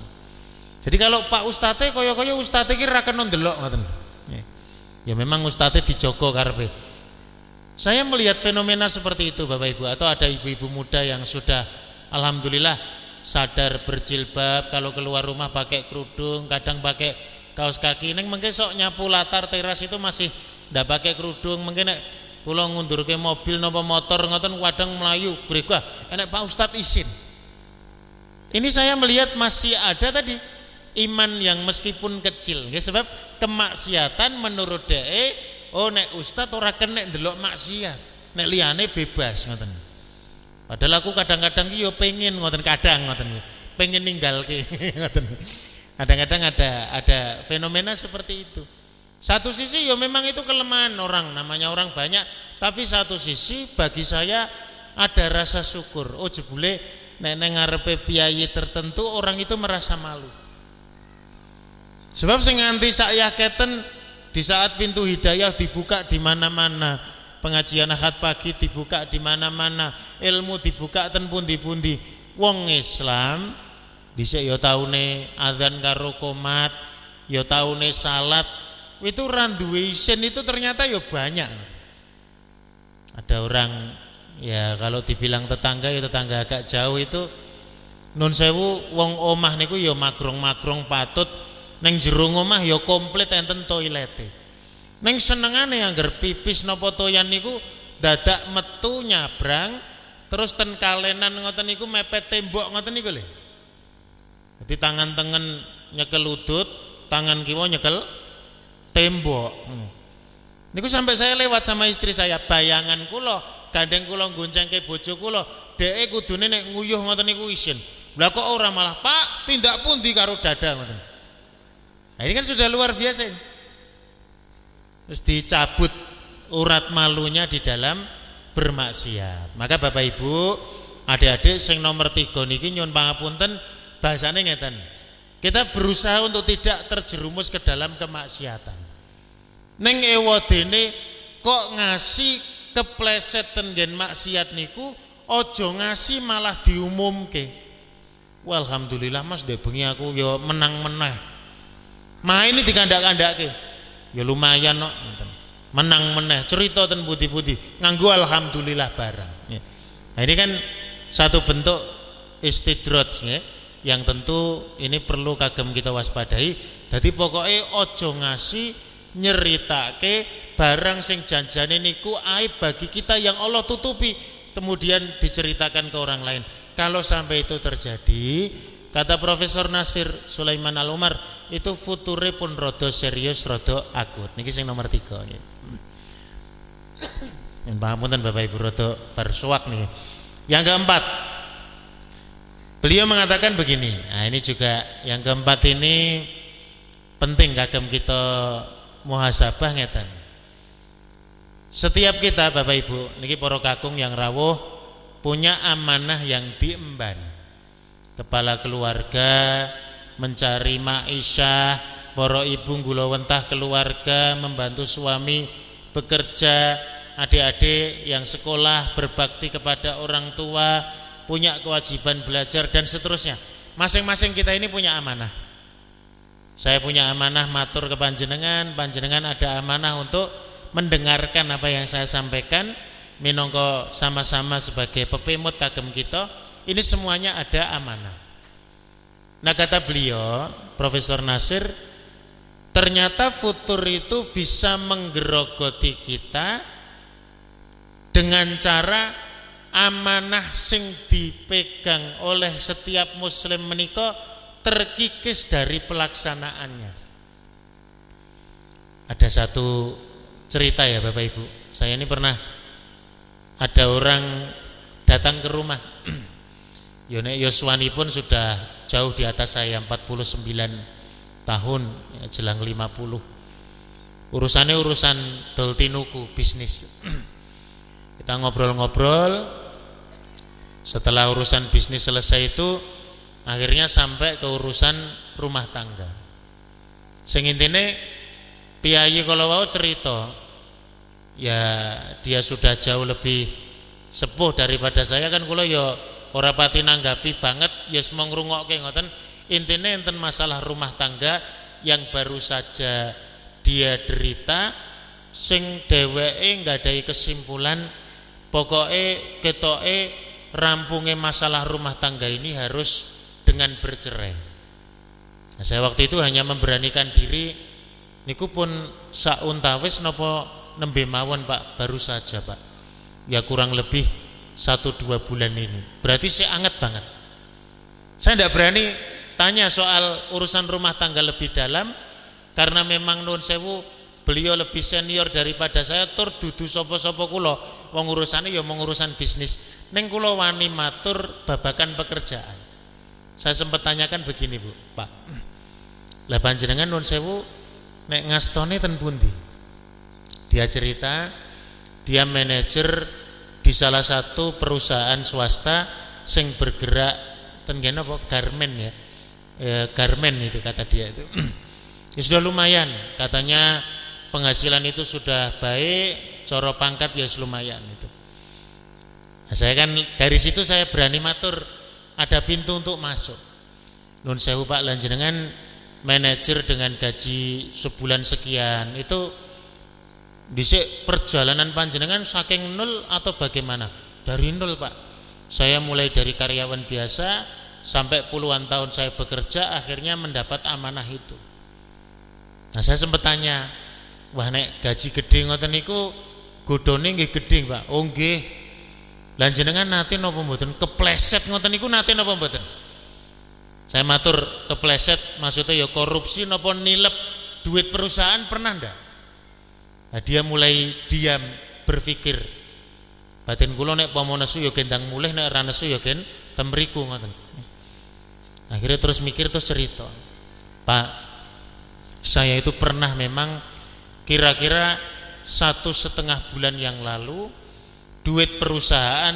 Jadi kalau Pak Ustadz kaya-kaya Ustadz iki ra kena ndelok ngoten. Ya. ya memang Ustadz dijogo karpe. Saya melihat fenomena seperti itu Bapak Ibu. Atau ada ibu-ibu muda yang sudah alhamdulillah sadar berjilbab kalau keluar rumah pakai kerudung, kadang pakai kaos kaki. Neng mungkin sok nyapu latar teras itu masih ndak pakai kerudung, mungkin kula ngundurke mobil napa motor ngoten kadang melayu grega enek Pak Ustadz izin. Ini saya melihat masih ada tadi iman yang meskipun kecil. Ya sebab kemaksiatan menurut DE oh nek ustadz ora kena ndelok maksiat. Nek liyane bebas ngoten. Padahal aku kadang-kadang yo pengen ngoten kadang ngoten. Pengen ninggal ke ngoten. Kadang-kadang ada ada fenomena seperti itu. Satu sisi ya memang itu kelemahan orang, namanya orang banyak, tapi satu sisi bagi saya ada rasa syukur. Oh jebule nek ngarepe piyayi tertentu orang itu merasa malu. Sebab sing nganti sak yaketen di saat pintu hidayah dibuka di mana-mana pengajian ahad pagi dibuka di mana-mana ilmu dibuka ten pundi-pundi wong Islam dhisik ya taune azan karo komat ya taune salat itu randuwe isin itu ternyata ya banyak. Ada orang ya kalau dibilang tetangga ya tetangga agak jauh itu nun sewu wong omah niku ya magrong-magrong patut neng jerung omah ya komplit enten toilete. Neng senengane angger pipis napa toyan niku dadak metu nyabrang terus ten kalenan ngoten niku mepet tembok ngoten niku lho. Jadi tangan tengen nyekel udut tangan kiwa nyekel tembok. Niku sampai saya lewat sama istri saya. Bayangan kula gandeng kula goncengke bojo kula dheke kudune nek nguyuh ngoten niku isin. Lah kok orang malah Pak tindak pun di karo dada ngoten. Nah, ini kan sudah luar biasa ini. Terus dicabut urat malunya di dalam bermaksiat. Maka Bapak Ibu, adik-adik sing nomor tiga niki nyun pangapunten bahasane ngeten. Kita berusaha untuk tidak terjerumus ke dalam kemaksiatan. Neng ewadene kok ngasih kepleset tenggen maksiat niku ojo ngasih malah diumumke. Wah, alhamdulillah Mas deh bengi aku yo menang meneh. Main ini dikandak-kandake. Ya lumayan no. Menang meneh cerita ten putih-putih nganggo alhamdulillah barang. Ya. Nah, ini kan satu bentuk istidroj ya, yang tentu ini perlu kagem kita waspadai. Jadi pokoknya ojo ngasih nyeritake barang sing janjane niku aib bagi kita yang Allah tutupi kemudian diceritakan ke orang lain. Kalau sampai itu terjadi, kata Profesor Nasir Sulaiman Al Umar, itu future pun rodo serius, rodo akut. Niki sing nomor tiga. Yang dan Bapak Ibu rodo bersuak nih. Yang keempat, beliau mengatakan begini. Nah ini juga yang keempat ini penting kagem kita muhasabah ngeten. Setiap kita Bapak Ibu, niki para kakung yang rawuh punya amanah yang diemban kepala keluarga mencari maisha poro ibu gulawentah keluarga membantu suami bekerja adik-adik yang sekolah berbakti kepada orang tua punya kewajiban belajar dan seterusnya. Masing-masing kita ini punya amanah. Saya punya amanah matur ke panjenengan panjenengan ada amanah untuk mendengarkan apa yang saya sampaikan. Minongko sama-sama sebagai pepemut kagem kita ini semuanya ada amanah. Nah kata beliau Profesor Nasir ternyata futur itu bisa menggerogoti kita dengan cara amanah sing dipegang oleh setiap muslim menikah terkikis dari pelaksanaannya. Ada satu cerita ya Bapak Ibu. Saya ini pernah ada orang datang ke rumah Yone Yoswani pun sudah jauh di atas saya 49 tahun ya, jelang 50 urusannya urusan doltinuku bisnis. Kita ngobrol-ngobrol. Setelah urusan bisnis selesai itu akhirnya sampai ke urusan rumah tangga. Sing intine piyayi kalau mau cerita ya dia sudah jauh lebih sepuh daripada saya. Kan kula ya ora pati nanggapi banget ya semua ngrungokke ngoten. Intine enten masalah rumah tangga yang baru saja dia derita sing dheweke nggadahi kesimpulan pokoknya ketoke rampungnya masalah rumah tangga ini harus dengan bercerai. Nah, saya waktu itu hanya memberanikan diri niku pun sauntawis nopo nembe mawon Pak? Baru saja Pak. Ya kurang lebih satu dua bulan ini. Berarti saya anget banget. Saya tidak berani tanya soal urusan rumah tangga lebih dalam karena memang nun sewu beliau lebih senior daripada saya tur dudu sopo-sopo kulo. Wong urusannya ya mengurusan bisnis. Neng kulo wani matur babakan pekerjaan. Saya sempat tanyakan begini bu pak. Lah panjenengan nun sewu nek ngastone ten dia cerita dia manajer di salah satu perusahaan swasta sing bergerak tengen apa garmen ya e, garmen itu kata dia itu ya sudah lumayan katanya penghasilan itu sudah baik, coro pangkat ya lumayan itu. Nah, saya kan dari situ saya berani matur ada pintu untuk masuk. Nun sewu Pak Lanjenengan manajer dengan gaji sebulan sekian itu bisa perjalanan panjenengan saking nol atau bagaimana? Dari nol Pak. Saya mulai dari karyawan biasa sampai puluhan tahun saya bekerja akhirnya mendapat amanah itu. Nah saya sempat tanya, wah nek gaji gede ngoten niku godone nggih gede Pak. Oh nggih. Lan jenengan nate napa mboten kepleset ngoten niku nate napa mboten? Saya matur kepleset maksudnya ya korupsi napa nilep duit perusahaan pernah ndak? Nah, dia mulai diam berpikir batin kula nek pomo nesu ya gendang mulih nek ora nesu ya gen temriku ngoten. Akhirnya terus mikir terus cerita. Pak, saya itu pernah memang kira-kira satu setengah bulan yang lalu duit perusahaan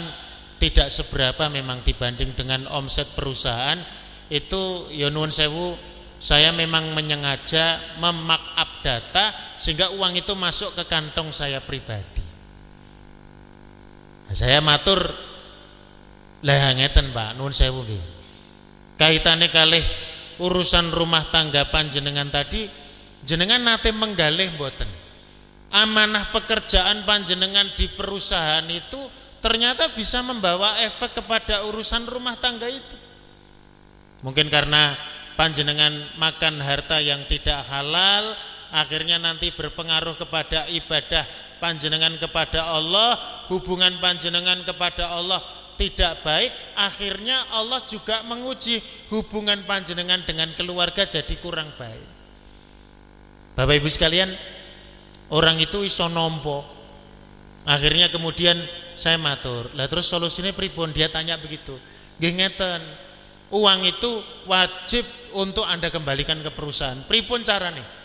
tidak seberapa memang dibanding dengan omset perusahaan itu ya nuwun sewu saya memang menyengaja memakap data sehingga uang itu masuk ke kantong saya pribadi. Nah, saya matur lah ngeten Pak nuwun sewu nggih. Kaitane kalih urusan rumah tangga panjenengan tadi jenengan nate menggalih mboten amanah pekerjaan panjenengan di perusahaan itu ternyata bisa membawa efek kepada urusan rumah tangga itu. Mungkin karena panjenengan makan harta yang tidak halal, akhirnya nanti berpengaruh kepada ibadah panjenengan kepada Allah, hubungan panjenengan kepada Allah tidak baik, akhirnya Allah juga menguji hubungan panjenengan dengan keluarga jadi kurang baik. Bapak Ibu sekalian, orang itu iso nompo akhirnya kemudian saya matur. Lah terus solusinya pribon dia tanya begitu. Ngeten uang itu wajib untuk anda kembalikan ke perusahaan. Pripun cara nih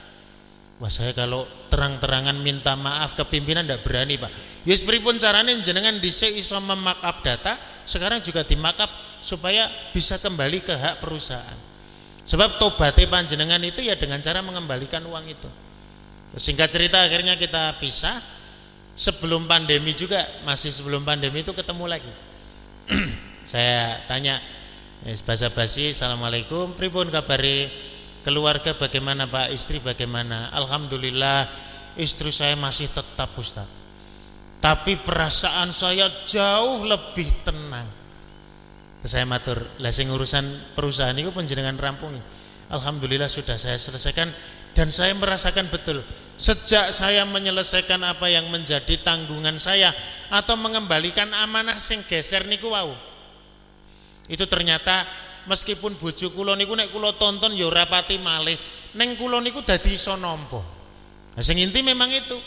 wah saya kalau terang-terangan minta maaf ke pimpinan tidak berani pak. Yes pripun caranya jenengan dhisik iso memakap data sekarang juga dimakap supaya bisa kembali ke hak perusahaan. Sebab tobatnya panjenengan itu ya dengan cara mengembalikan uang itu. Singkat cerita akhirnya kita pisah. Sebelum pandemi juga Masih sebelum pandemi itu ketemu lagi. Saya tanya ya, Basa-basi Assalamualaikum. Pripun kabari keluarga bagaimana Pak? Istri bagaimana? Alhamdulillah istri saya masih tetap Ustaz. Tapi perasaan saya jauh lebih tenang. Terus saya matur Lah sing urusan perusahaan itu penjenengan rampung Alhamdulillah sudah saya selesaikan dan saya merasakan betul sejak saya menyelesaikan apa yang menjadi tanggungan saya atau mengembalikan amanah sing geser niku wau. Itu ternyata meskipun bojo kula niku nek kula tonton ya ora pati malih, ning kula niku dadi iso nampa. Nah, sing inti memang itu.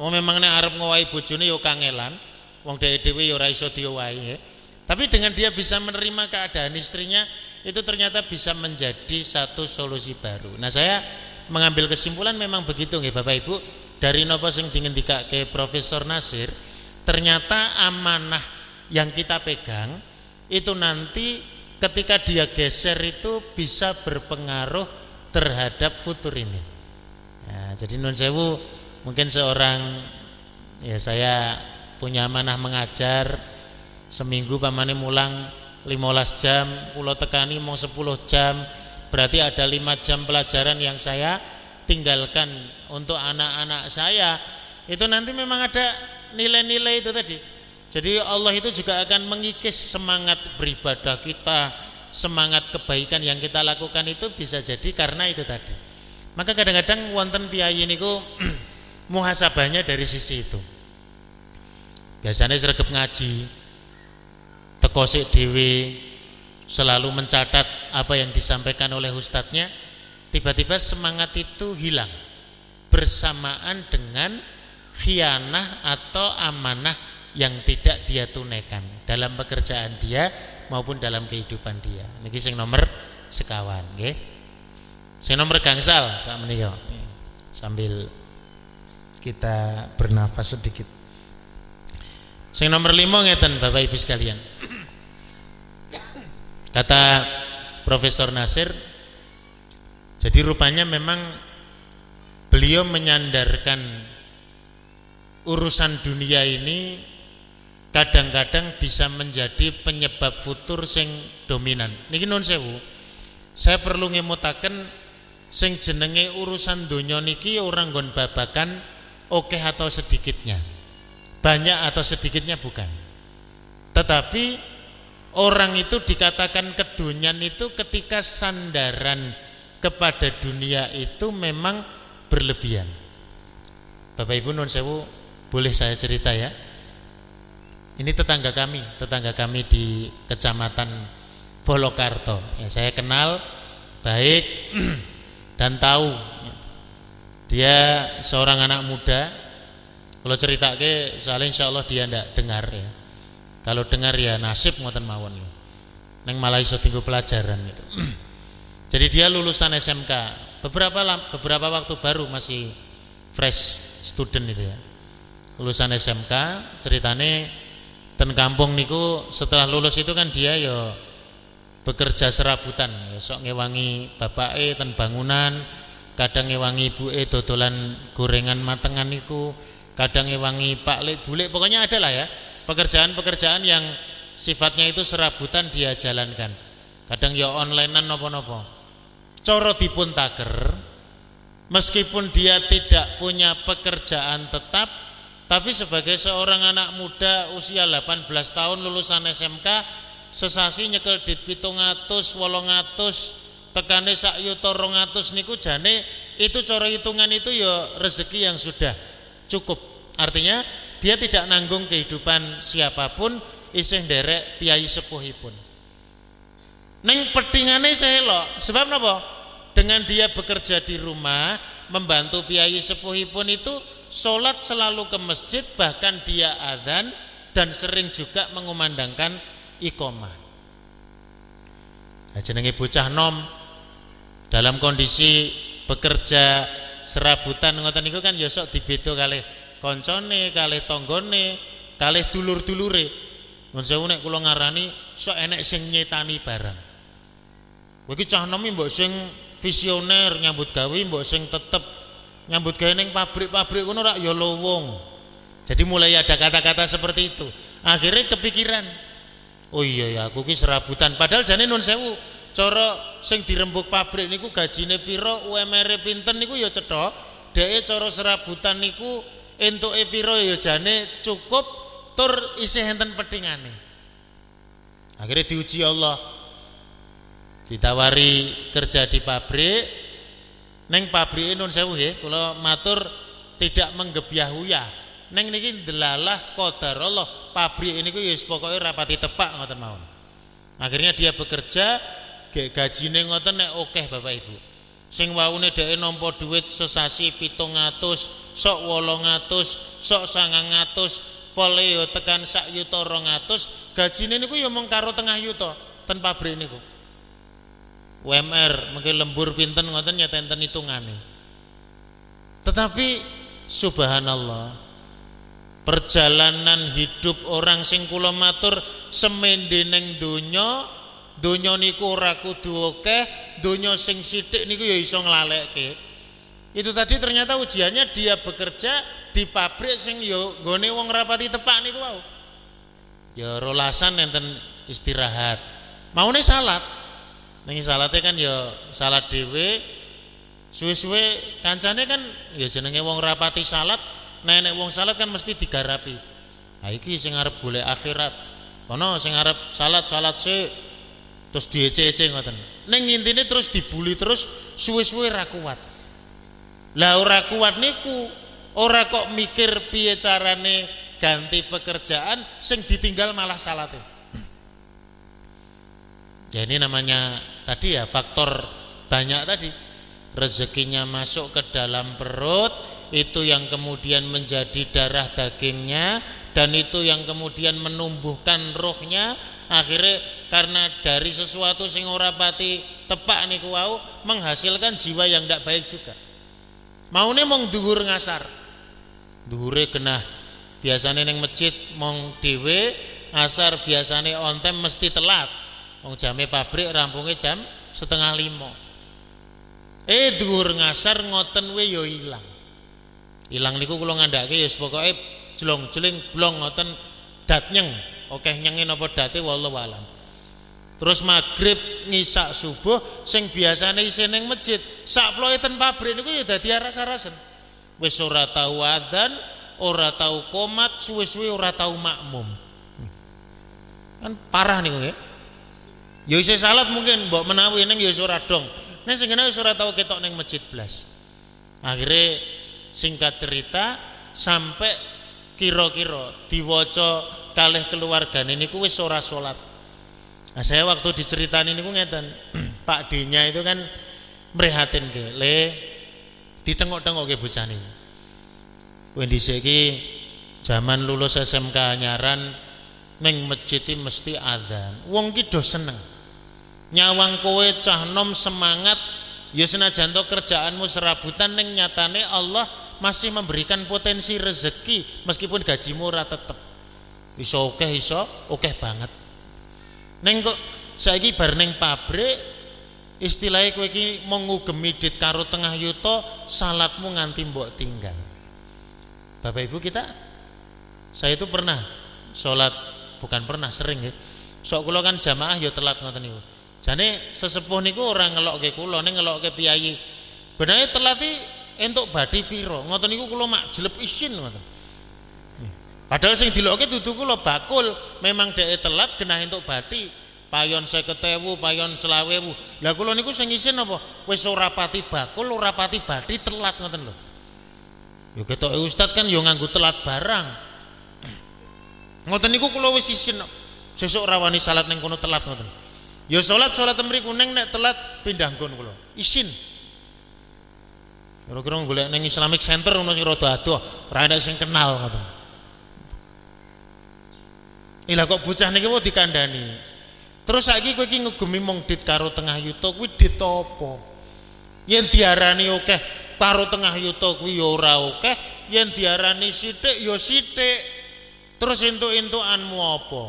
Wong memang nek arep ngowahi bojone ya kangelan, wong dhewe-dhewe ya ora iso diowahi. Tapi dengan dia bisa menerima keadaan istrinya, itu ternyata bisa menjadi satu solusi baru. Nah, saya mengambil kesimpulan memang begitu nggih Bapak Ibu dari nopo sing ke Profesor Nasir ternyata amanah yang kita pegang itu nanti ketika dia geser itu bisa berpengaruh terhadap futur ini ya, jadi non sewu mungkin seorang ya saya punya amanah mengajar seminggu pamane mulang 15 jam pulau tekani mau 10 jam Berarti ada lima jam pelajaran yang saya tinggalkan untuk anak-anak saya. Itu nanti memang ada nilai-nilai itu tadi. Jadi Allah itu juga akan mengikis semangat beribadah kita, semangat kebaikan yang kita lakukan itu bisa jadi karena itu tadi. Maka kadang-kadang wonten piyayi niku muhasabahnya dari sisi itu. Biasanya sergap ngaji, tekosik dewi, selalu mencatat apa yang disampaikan oleh ustadznya tiba-tiba semangat itu hilang bersamaan dengan khianah atau amanah yang tidak dia tunaikan dalam pekerjaan dia maupun dalam kehidupan dia. Niki sing nomor sekawan nggih. Sing nomor gangsal sak menika sambil kita bernafas sedikit. Sing nomor lima ngeten Bapak Ibu sekalian. Kata Profesor Nasir, jadi rupanya memang beliau beliau menyandarkan urusan dunia ini kadang-kadang bisa menjadi penyebab futur sing dominan. Niki non sewu. Saya perlu ngemutaken sing jenenge urusan dunia niki orang gon babakan oke okay atau sedikitnya. Banyak atau sedikitnya bukan. Tetapi orang itu dikatakan kedunian itu ketika sandaran kepada dunia itu memang berlebihan. Bapak Ibu non sewu boleh saya cerita ya. Ini tetangga kami, tetangga kami di Kecamatan Bolokarto. Ya, saya kenal baik dan tahu dia seorang anak muda. Kalau cerita ke, soalnya insya Allah dia tidak dengar ya. Kalau dengar ya nasib ngoten mawon. Neng malah iso tinggu pelajaran itu. Jadi dia lulusan SMK. Beberapa beberapa waktu baru masih fresh student itu ya lulusan SMK ceritane ten kampung niku setelah lulus itu kan dia ya bekerja serabutan. Ya sok ngewangi bapak e ten bangunan kadang ngewangi ibu e dodolan gorengan matengan niku kadang ngewangi pak lek bule pokoknya ada lah ya pekerjaan-pekerjaan yang sifatnya itu serabutan dia jalankan. Kadang ya onlinean nopo-nopo. Coro dipun taker Meskipun dia tidak punya pekerjaan tetap, tapi sebagai seorang anak muda usia 18 tahun lulusan SMK, sesasi nyekel dit pitung atus, wolong atus, tekane sak yuto niku jane itu coro hitungan itu ya rezeki yang sudah cukup. Artinya dia tidak nanggung kehidupan siapa pun isih derek piyayi sepuhipun. Neng saya lo, sebab napa? dengan dia bekerja di rumah membantu piyayi sepuhipun itu sholat selalu ke masjid bahkan dia adzan dan sering juga mengumandangkan iqomah nah, jenenge bocah nom dalam kondisi bekerja serabutan ngoten niku kan ya sok dibedo kalih koncone kalih tonggone kalih dulur-dulure. Mun sewu kula ngarani sok enek sing nyetani barang. Kowe iki cah nom mbok sing visioner nyambut gawe mbok sing tetep nyambut gawe ning pabrik-pabrik kono rak ya lowong. Jadi mulai ada kata-kata seperti itu. Akhirnya kepikiran, oh iya ya aku ki serabutan. Padahal jane nun sewu, cara sing dirembuk pabrik niku gajine piro, UMR pinten niku ya cetha. Dheke cara serabutan niku entuke piro ya jane cukup tur isih enten petingane. Akhirnya diuji Allah ditawari kerja di pabrik neng pabrik nun sewu nggih kula matur tidak menggebyah-uyah neng niki delalah qadar Allah pabrik ini ya pokoke rapati tepak ngoten mawon. Akhirnya dia bekerja gajine ngoten nek okeh Bapak Ibu. Sing waune dheke nampa duit sesasi 700 sok 800 sok 900 pole yo tekan sak yuta 200 gajine niku ya karo tengah yuta ten pabrik niku UMR mungkin lembur pinten ngoten ya tenten hitungane. Tetapi subhanallah perjalanan hidup orang sing kula matur semende ning donya donya niku ora kudu akeh donya sing sithik niku ya iso nglalekke. Itu tadi ternyata ujiannya dia bekerja di pabrik sing ya gone wong rapati tepak niku wau. Ya rolasan enten istirahat. Maune salat Ning salate kan ya salat dhewe suwe-suwe kancane kan ya jenenge wong rapati salat, nenek wong salat kan mesti digarapi. Ha iki sing arep akhirat. Kono sing arep salat-salat sik terus diece-ece ngoten. Ning intine terus dibuli terus suwe-suwe ra kuat. Lah ora kuat niku ora kok mikir piye carane ganti pekerjaan sing ditinggal malah salate. Ya ini namanya tadi ya faktor banyak tadi. Rezekinya masuk ke dalam perut itu yang kemudian menjadi darah dagingnya dan itu yang kemudian menumbuhkan rohnya. Akhirnya karena dari sesuatu sing ora pati tepak niku wau menghasilkan jiwa yang tidak baik juga. Maune mong duhur ngasar. Duhure kena biasanya neng masjid mong dewe asar biasanya ontem mesti telat Wong jame pabrik rampungnya jam setengah lima. Eh dhuwur ngasar ngoten we yo ilang. Ilang niku kula ngandhake ya pokoke jelong-jeling blong ngoten dat nyeng. Oke nyengin apa date wallahu alam. Terus maghrib ngisak subuh sing biasane isih ning masjid, sak ploke ten pabrik niku ya dadi aras-arasen. Wis ora tau adzan, ora tau komat, suwe-suwe ora tau makmum. Kan parah niku ya. Ya isih salat mungkin mbok menawi ning ya ora dong. Nek sing wis ora tau ketok ning masjid blas. Akhirnya singkat cerita sampai kira-kira diwaca kalih keluargane niku wis ora salat. Nah, saya waktu diceritani niku ngeten, Pak D-nya itu kan mrehatin ke, le ditengok-tengok ke bocah niku. Kowe dhisik zaman lulus SMK nyaran neng masjid mesti adzan. Wong ki do seneng. Nyawang kowe cah nom semangat ya senajan to kerjaanmu serabutan neng nyatane Allah masih memberikan potensi rezeki meskipun gajimu ora tetep. Iso oke iso oke banget. Neng kok saiki bar neng pabrik istilahnya kowe iki mau ngugemi dit karo tengah yuto salatmu nganti mbok tinggal. Bapak Ibu kita saya itu pernah sholat bukan pernah sering ya. Sok kula kan jamaah ya telat ngoten niku jane sesepuh niku ora ngelokke kula ning ngelokke piyayi benake telat entuk badi piro? Ngoten niku kula mak jelep isin ngoten. Padahal sing dilokke dudu kula bakul. Memang dhek telat kena entuk badi. Payon 50.000 payon 20.000 lah kula niku sing isin apa? Wis ora bakul ora pati telat ngoten lho. Yo ketoke ustad kan yo nganggo telat barang. Ngoten niku kula wis isin. Sesuk rawani salat ning kono telat ngoten yo salat salat mriku ning nek telat pindah nggon kula isin Kira-kira golek ning Islamic Center ono sing rada adoh, ora enak sing kenal ngoten. Ilah kok bocah niki mau dikandani. Terus saiki kowe iki ngugemi mung dit karo tengah yuto kuwi dit apa? Yen diarani akeh karo tengah yuto kuwi ya ora akeh, yen diarani sithik ya sithik. Terus entuk-entukanmu apa?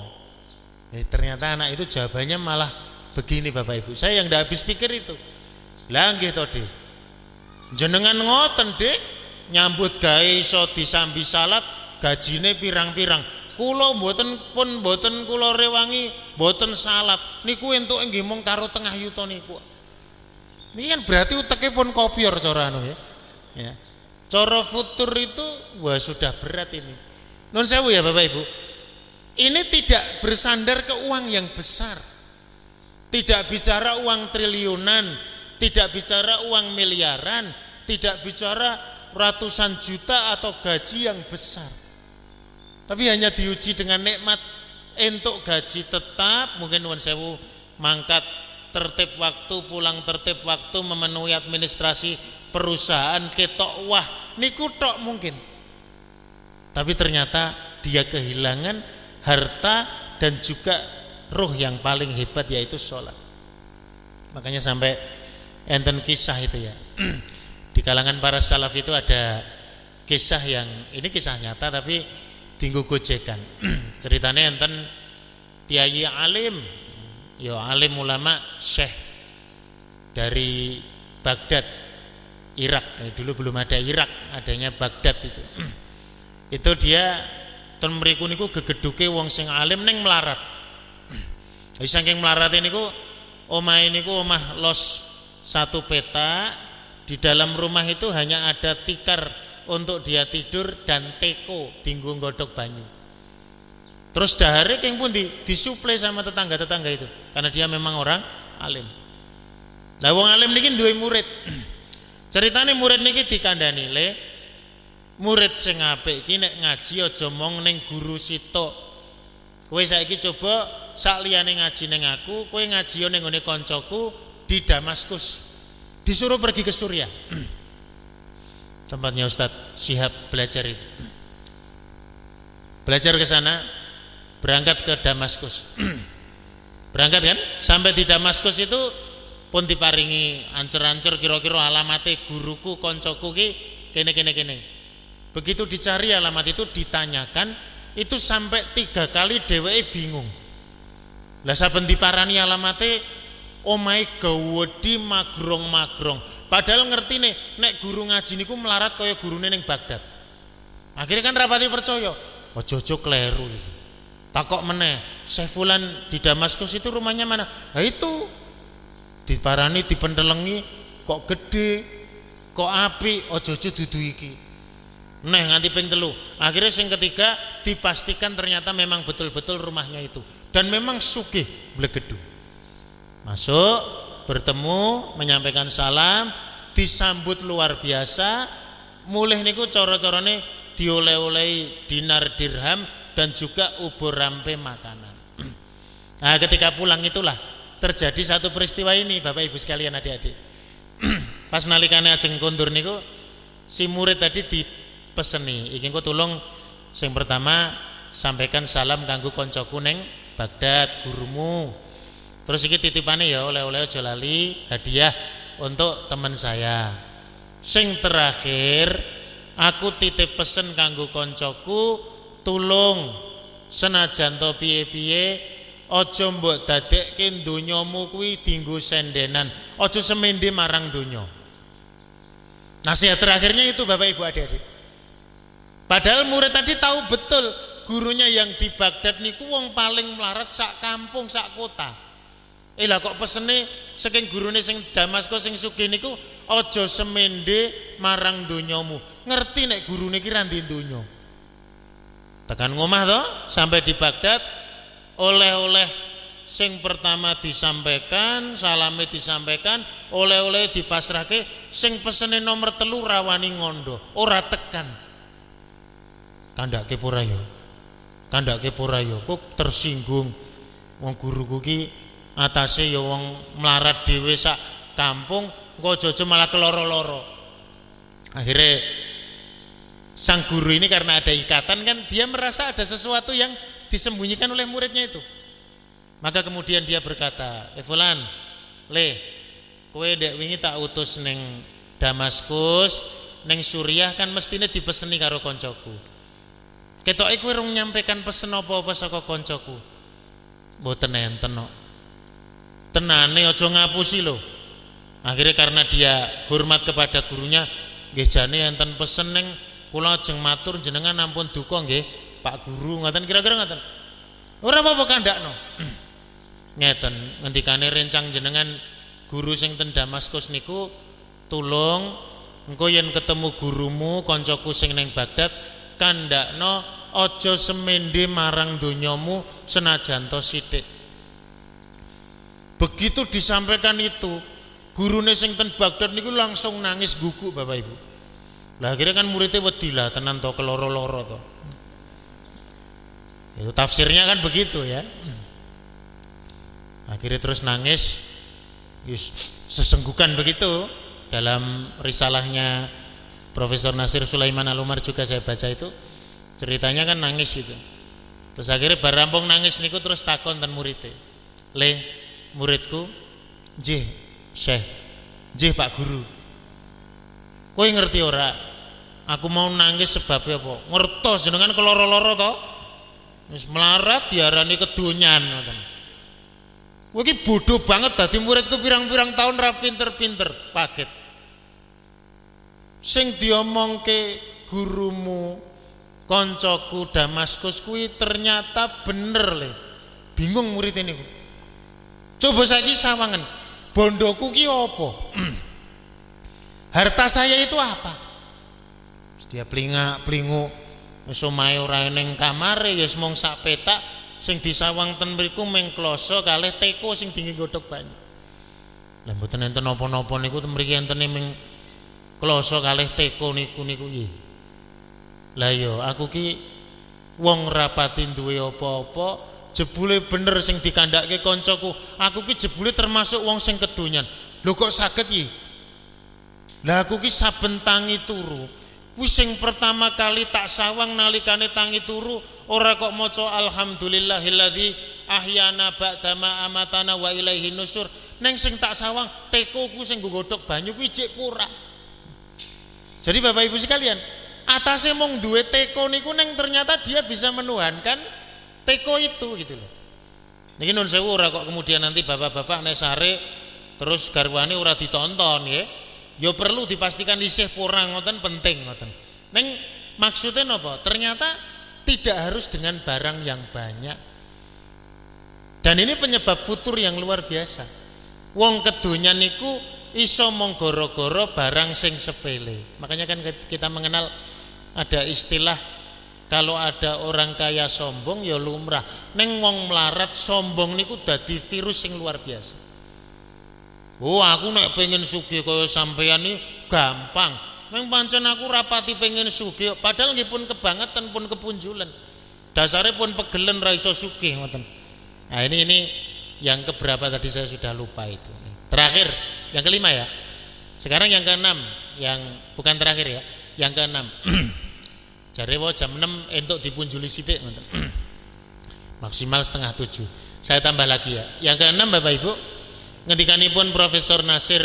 Eh ternyata anak itu jawabannya malah begini Bapak Ibu. Saya yang tidak habis pikir itu. Lah nggih to, Dik? Jenengan ngoten dek nyambut gawe iso disambi salat gajine pirang-pirang. Kula mboten pun mboten kula rewangi mboten salat. Niku entuk nggih mung karo tengah yuta niku. Ini kan berarti uteke pun kopior cara anu ya. Ya. Cara futur itu wah sudah berat ini. Non sewu ya Bapak Ibu. Ini tidak bersandar ke uang yang besar tidak bicara uang triliunan tidak bicara uang miliaran, tidak bicara ratusan juta atau gaji yang besar. Tapi hanya diuji dengan nikmat untuk gaji tetap, mungkin nuwun sewu mangkat tertib waktu, pulang tertib waktu, memenuhi administrasi perusahaan ketok wah niku tok mungkin. Tapi ternyata dia kehilangan harta dan juga roh yang paling hebat yaitu sholat. Makanya sampai enten kisah itu ya. Di kalangan para salaf itu ada kisah yang ini kisah nyata tapi tinggu gojekan. Ceritanya enten piyayi alim. Yo alim ulama syekh dari Baghdad Irak. Eh, dulu belum ada Irak adanya Baghdad itu. Itu dia ten mriku niku gegeduke wong sing alim neng melarat saking melarat ini ku omah ini ku omah los satu peta di dalam rumah itu hanya ada tikar untuk dia tidur dan teko tinggung godok banyu. Terus dahare yang pun di, disuplai sama tetangga-tetangga itu karena dia memang orang alim. Nah wong alim niki duwe murid. Ceritanya murid niki dikandani le murid sing apik iki ngaji aja mong ning guru sito kowe saiki coba sak liyane ngaji ning aku kowe ngaji ning ngene kancaku di Damaskus. Disuruh pergi ke Suriah. Tempatnya Ustadz Syihab belajar itu. Belajar ke sana berangkat ke Damaskus. Berangkat kan? Sampai di Damaskus itu pun diparingi ancur-ancur kira-kira alamatnya guruku koncoku ki kene kene kene begitu dicari alamat itu ditanyakan itu sampai tiga kali dewe bingung lah saben diparani alamatnya omai gawedi magrong-magrong. Padahal ngerti nih, nek guru ngaji niku melarat kaya gurune ning Baghdad. Akhirnya kan rapati percaya, ojo-ojo kleru. Takok meneh, Saifulan di Damaskus itu rumahnya mana? Nah itu diparani dipendelengi kok gede, kok api, ojo-ojo dudu iki. Nah nganti ping telu. Akhirnya yang ketiga dipastikan ternyata memang betul-betul rumahnya itu dan memang sugih blegedu. Masuk, bertemu, menyampaikan salam, disambut luar biasa. Mulih niku cara-carane dioleh-olehi dinar dirham dan juga ubur rampe makanan. Nah, ketika pulang itulah terjadi satu peristiwa ini Bapak Ibu sekalian adik-adik. Pas nalikane ajeng kondur niku si murid tadi dipeseni, iki engko tulung sing pertama sampaikan salam kanggo kanca kuning Baghdad gurumu. Terus iki titipane ya oleh-oleh aja lali hadiah untuk teman saya. Sing terakhir aku titip pesen kanggo koncoku tulung senajan to piye-piye Ojo mbok dadekke donyamu kuwi dinggo sendenan, ojo semende marang donya. Nasihat terakhirnya itu Bapak Ibu adik-adik. Padahal murid tadi tahu betul gurunya yang di Baghdad niku wong paling melarat sak kampung, sak kota. Eh lah kok pesene saking gurune sing Damaskus sing sugih niku ojo semende marang donyamu. Ngerti nek gurune ki ra donya. Tekan ngomah to sampai di Baghdad oleh-oleh sing pertama disampaikan salame disampaikan oleh-oleh dipasrahke sing pesene nomor telu rawani ngondo ora tekan kandake pura yo kandake pura yo kok tersinggung wong guruku ki atase ya wong melarat dhewe sak kampung kok jojo malah keloro-loro akhirnya sang guru ini karena ada ikatan kan dia merasa ada sesuatu yang disembunyikan oleh muridnya itu. Maka kemudian dia berkata, "Eh fulan, le, kowe dek wingi tak utus neng Damaskus, neng Suriah kan mestinya dipeseni karo koncoku. Ketoke kowe rung nyampaikan pesen apa-apa saka koncoku. Mboten enten kok. Tenane aja ngapusi lho. Akhirnya karena dia hormat kepada gurunya, nggih jane enten pesen neng kula ajeng matur jenengan ampun duka nggih Pak Guru ngaten kira-kira ngaten. Ora apa-apa kandakno. ngeten ngendikane rencang jenengan guru sing ten Damaskus niku tulung engko yen ketemu gurumu koncoku sing ning Baghdad kandakno aja semende marang donyamu senajan to sithik. Begitu disampaikan itu, gurune sing ten Baghdad niku langsung nangis guguk Bapak Ibu. Lah akhirnya kan muridnya wedi lah tenan to keloro-loro to. Itu tafsirnya kan begitu ya. Akhirnya terus nangis, sesenggukan begitu dalam risalahnya Profesor Nasir Sulaiman Alumar juga saya baca itu ceritanya kan nangis itu. Terus akhirnya barampung nangis niku terus takon dan muridnya. Le, muridku, jih, syekh, jih pak guru. Kowe ngerti ora? Aku mau nangis sebabnya apa? Ngertos jenengan keloro-loro toh? Wis melarat diarani kedunyan ngoten. Bodoh banget dadi muridku pirang-pirang tahun ra pinter-pinter paket. Sing diomongke gurumu koncoku Damaskus kuwi ternyata bener le. Bingung murid ini. Coba saja sawangan. Bondoku ki apa? Harta saya itu apa? Dia pelinga, pelingu, wis omahe ora ning kamare ya mung sak petak sing disawang ten mriku mung kloso kalih teko sing dingin godhog banyu lha mboten enten napa-napa niku mriki entene mung kloso kalih teko niku niku nggih. Lah yo iya, aku ki wong rapati duwe apa-apa jebule bener sing dikandhake koncoku aku ki jebule termasuk wong sing kedonyan. Lho kok saged iki lah aku ki saben tangi turu. Pusing pertama kali tak sawang nalikane tangi turu ora kok maca alhamdulillahilladzi ahyana ba'dama amatana wa ilaihi nusur. Neng sing tak sawang tekoku sing godhok banyu kuwi cek kurang. Jadi Bapak Ibu sekalian, atasnya mong duwe teko niku neng ternyata dia bisa menuhankan teko itu gitu loh. Niki nun sewu ora kok kemudian nanti bapak-bapak nek sare terus garwane ora ditonton ya. Ya perlu dipastikan isih porang ngoten penting ngoten. Neng maksudnya nopo ternyata tidak harus dengan barang yang banyak dan ini penyebab futur yang luar biasa wong kedunya niku iso mong goro-goro barang sing sepele. Makanya kan kita mengenal ada istilah kalau ada orang kaya sombong ya lumrah. Neng wong melarat sombong niku dadi virus sing luar biasa. Oh aku nek pengen sugih kaya sampeyan ini gampang. Neng pancen aku rapati pengen sugih padahal nggih pun kebangetan pun kepunjulan dasarnya pun pegelen ra iso ngoten. Nah ini ini yang keberapa tadi saya sudah lupa itu. Terakhir yang kelima ya sekarang yang keenam yang bukan terakhir ya yang keenam Jare jam 6 entuk dipunjuli sithik Maksimal setengah tujuh. Saya tambah lagi ya. Yang keenam Bapak Ibu, ngendikanipun Profesor Nasir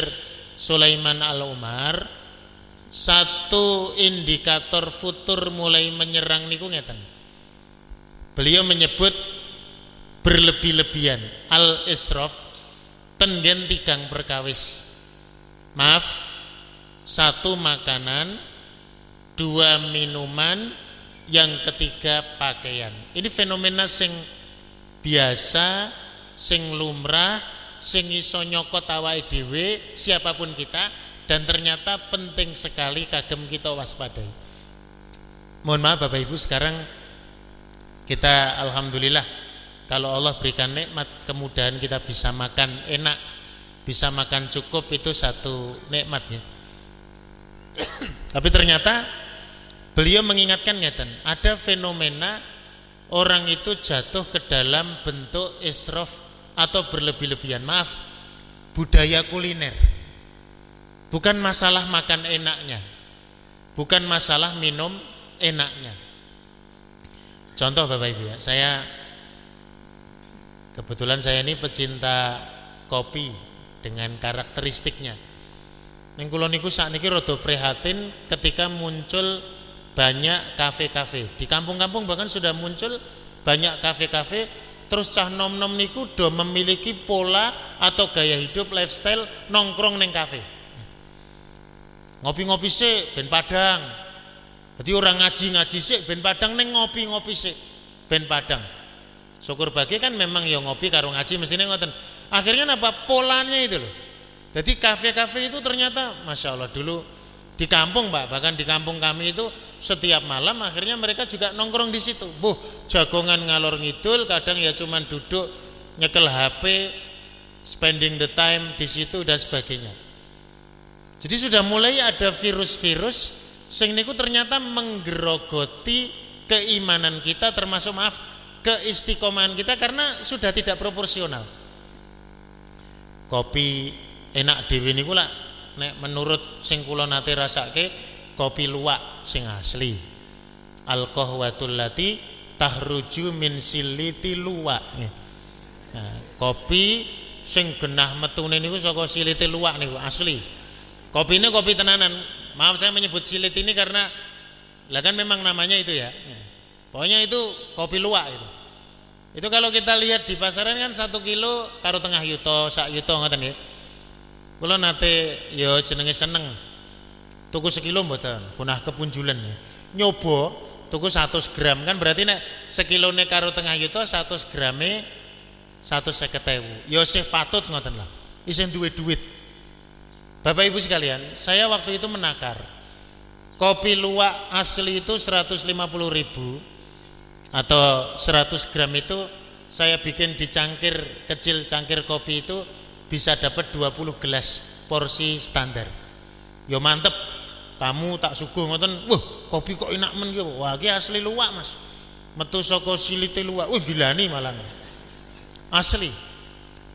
Sulaiman Al-Umar, satu indikator futur mulai menyerang niku ngeten. Beliau menyebut berlebih-lebihan al-israf tenggen tigang perkawis. Maaf, satu makanan dua minuman, yang ketiga pakaian. Ini fenomena sing biasa, sing lumrah, sing iso nyokot awake dhewe siapa pun kita dan ternyata penting sekali kagem kita waspadai. Mohon maaf Bapak Ibu sekarang kita alhamdulillah kalau Allah berikan nikmat kemudahan kita bisa makan enak, bisa makan cukup itu satu nikmat ya. Tapi ternyata Beliau mengingatkan ngeten, ada fenomena orang itu jatuh ke dalam bentuk israf atau berlebih-lebihan. Maaf, budaya kuliner. Bukan masalah makan enaknya. Bukan masalah minum enaknya. Contoh Bapak Ibu ya, saya kebetulan saya ini pecinta kopi dengan karakteristiknya. Ning kula niku sakniki rada prihatin ketika muncul banyak kafe-kafe. Di kampung-kampung bahkan sudah muncul banyak kafe-kafe terus cah nom-nom niku do memiliki pola atau gaya hidup lifestyle nongkrong neng kafe. Ngopi-ngopi sih ben Padang. Jadi orang ngaji-ngaji sih ben Padang neng ngopi-ngopi sih ben Padang. Syukur bagi kan memang ya ngopi karo ngaji mestinya ngoten. Akhirnya apa polanya itu loh. Jadi kafe-kafe itu ternyata masya Allah dulu di kampung Pak, bahkan di kampung kami itu setiap malam akhirnya mereka juga nongkrong di situ. Buh, jagongan ngalor ngidul, kadang ya cuman duduk nyekel HP, spending the time di situ dan sebagainya. Jadi sudah mulai ada virus-virus sing niku ternyata menggerogoti keimanan kita termasuk maaf keistiqomahan kita karena sudah tidak proporsional. Kopi enak dewi niku lah nek menurut sing kula nate rasake kopi luwak sing asli. Al qahwatul lati tahruju min siliti luwak. Nah, kopi sing genah metune niku saka silite luwak niku asli. Kopi ini kopi tenanan. Maaf saya menyebut silit ini karena lah kan memang namanya itu ya. Pokoknya itu kopi luwak itu itu kalau kita lihat di pasaran kan satu kilo karo tengah yuto sak yuto ngoten ya Kula nate ya jenenge seneng. Tuku sekilo mboten, punah kepunjulan ya. Nyoba tuku 100 gram kan berarti nek sekilone karo tengah yuta 100 grame 150.000. Ya sih patut ngoten lah. Isih duwe duit. Bapak Ibu sekalian, saya waktu itu menakar. Kopi luwak asli itu 150 ribu atau 100 gram itu saya bikin di cangkir kecil cangkir kopi itu bisa dapat 20 gelas porsi standar. Yo mantep. Kamu tak suguh ngoten wah kopi kok enak men ya wah iki asli luwak mas. Metu saka silite luwak. Wah gilani malah. Asli.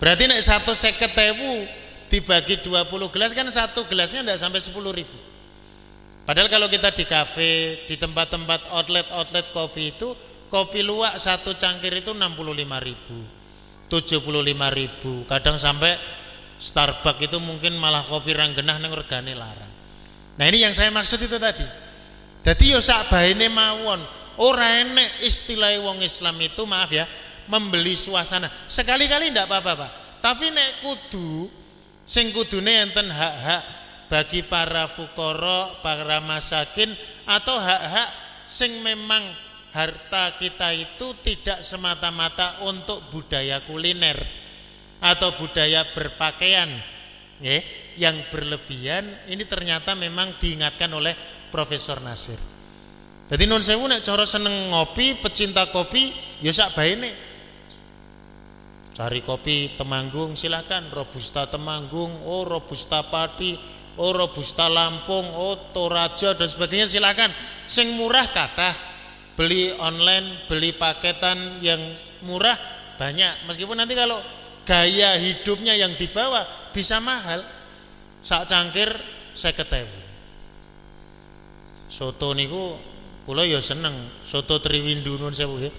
Berarti nek satu seket tewu dibagi 20 gelas kan satu gelasnya tidak sampai 10 ribu. Padahal kalau kita di kafe di tempat-tempat outlet-outlet kopi itu kopi luwak satu cangkir itu 65 ribu 75 ribu. Kadang sampai Starbucks itu mungkin malah kopi ranggenah neng regane larang. Nah ini yang saya maksud itu tadi. Jadi yo sak baine mawon. Ora enek istilah wong Islam itu maaf ya membeli suasana. Sekali-kali ndak apa-apa Pak. Tapi nek kudu sing kudune enten hak-hak bagi para fukoro, para masakin atau hak-hak sing memang harta kita itu tidak semata-mata untuk budaya kuliner atau budaya berpakaian ya, yang berlebihan ini ternyata memang diingatkan oleh Profesor Nasir. Jadi non sewu nek cara seneng ngopi, pecinta kopi, ya sak baene. Cari kopi Temanggung silakan, Robusta Temanggung, oh Robusta Pati, oh Robusta Lampung, oh Toraja dan sebagainya silakan. Sing murah kata, beli online, beli paketan yang murah banyak. Meskipun nanti kalau gaya hidupnya yang dibawa bisa mahal. Sak cangkir saya ketemu soto niku kula ya seneng. Soto Triwindu nun sewu ya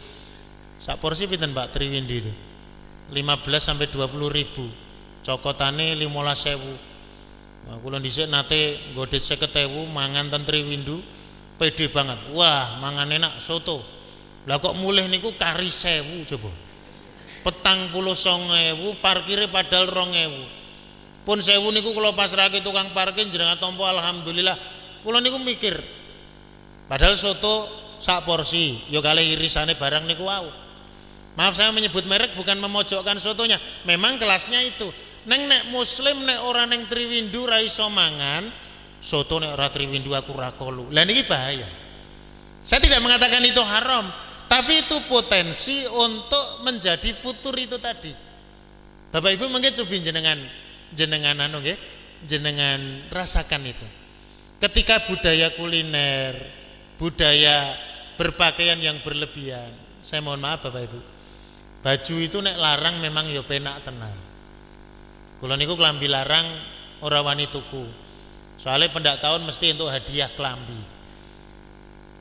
sak porsi pinten Pak Triwindu itu? 15 sampai 20 ribu. Cokotane 15 sewu nah, kula dhisik nate nggodhe 50.000 mangan ten Triwindu pede banget. Wah mangan enak soto. Lah kok mulih niku kari sewu coba. Petang puluh songewu parkirnya padahal rongewu. Pun sewu niku kalau pasrah tukang parkir jenengan tompo alhamdulillah. Kula niku mikir Padahal soto sak porsi, yo kali irisane barang niku wau. Maaf saya menyebut merek bukan memojokkan sotonya, memang kelasnya itu. Neng nek muslim nek orang neng triwindu rai somangan, soto nek ora triwindu aku rakolu. Lah niki bahaya. Saya tidak mengatakan itu haram, tapi itu potensi untuk menjadi futur itu tadi. Bapak Ibu mungkin coba jenengan jenengan anu nggih, jenengan rasakan itu. Ketika budaya kuliner, budaya berpakaian yang berlebihan. Saya mohon maaf Bapak Ibu. Baju itu nek larang memang ya penak tenang. Kula niku klambi larang ora wani tuku. Soalnya pendak tahun mesti untuk hadiah klambi.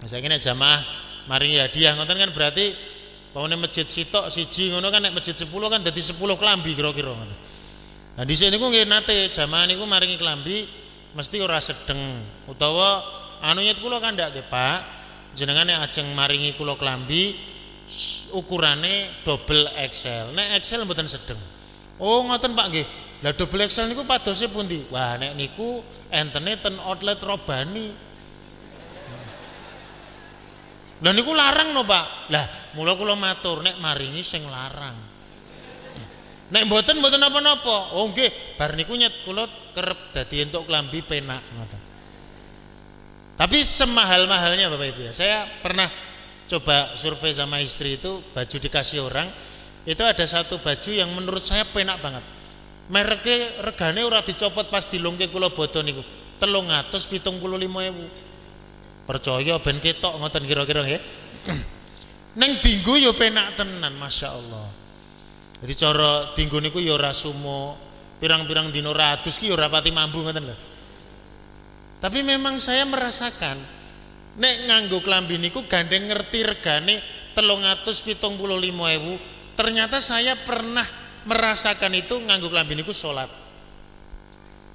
Misalnya jamaah mari hadiah. Ngoten kan berarti pamane masjid sitok siji ngono kan nek masjid 10 kan dadi 10 klambi kira-kira ngono. Nah sini niku nggih nate jamaah niku maringi klambi mesti ora sedeng. Utawa anunya kula kan ndak Pak. Jenengan yang ajeng maringi kula klambi ukurane double XL nek XL mboten sedeng. Oh ngoten Pak nggih lah double XL niku padose pundi? Wah nek niku entene ten outlet robani. Lah niku larang no Pak. Lah mula kula matur nek maringi sing larang. Nek mboten mboten napa-napa. Oh nggih bar niku nyet kula kerep dadi entuk klambi penak ngoten. Tapi semahal-mahalnya Bapak Ibu ya. Saya pernah coba survei sama istri itu baju dikasih orang itu ada satu baju yang menurut saya penak banget. Mereknya regane ora dicopot pas dilungke kula bodo niku. 375.000. Percaya ben ketok ngoten kira-kira ya. Neng dinggo ya penak tenan Masya Allah. Jadi cara dinggo niku ya ora sumo pirang-pirang dino ratus ki ya ora pati mambu ngoten lho. Tapi memang saya merasakan nek nganggo klambi niku gandeng ngerti regane ewu ternyata saya pernah merasakan itu nganggo klambi niku sholat.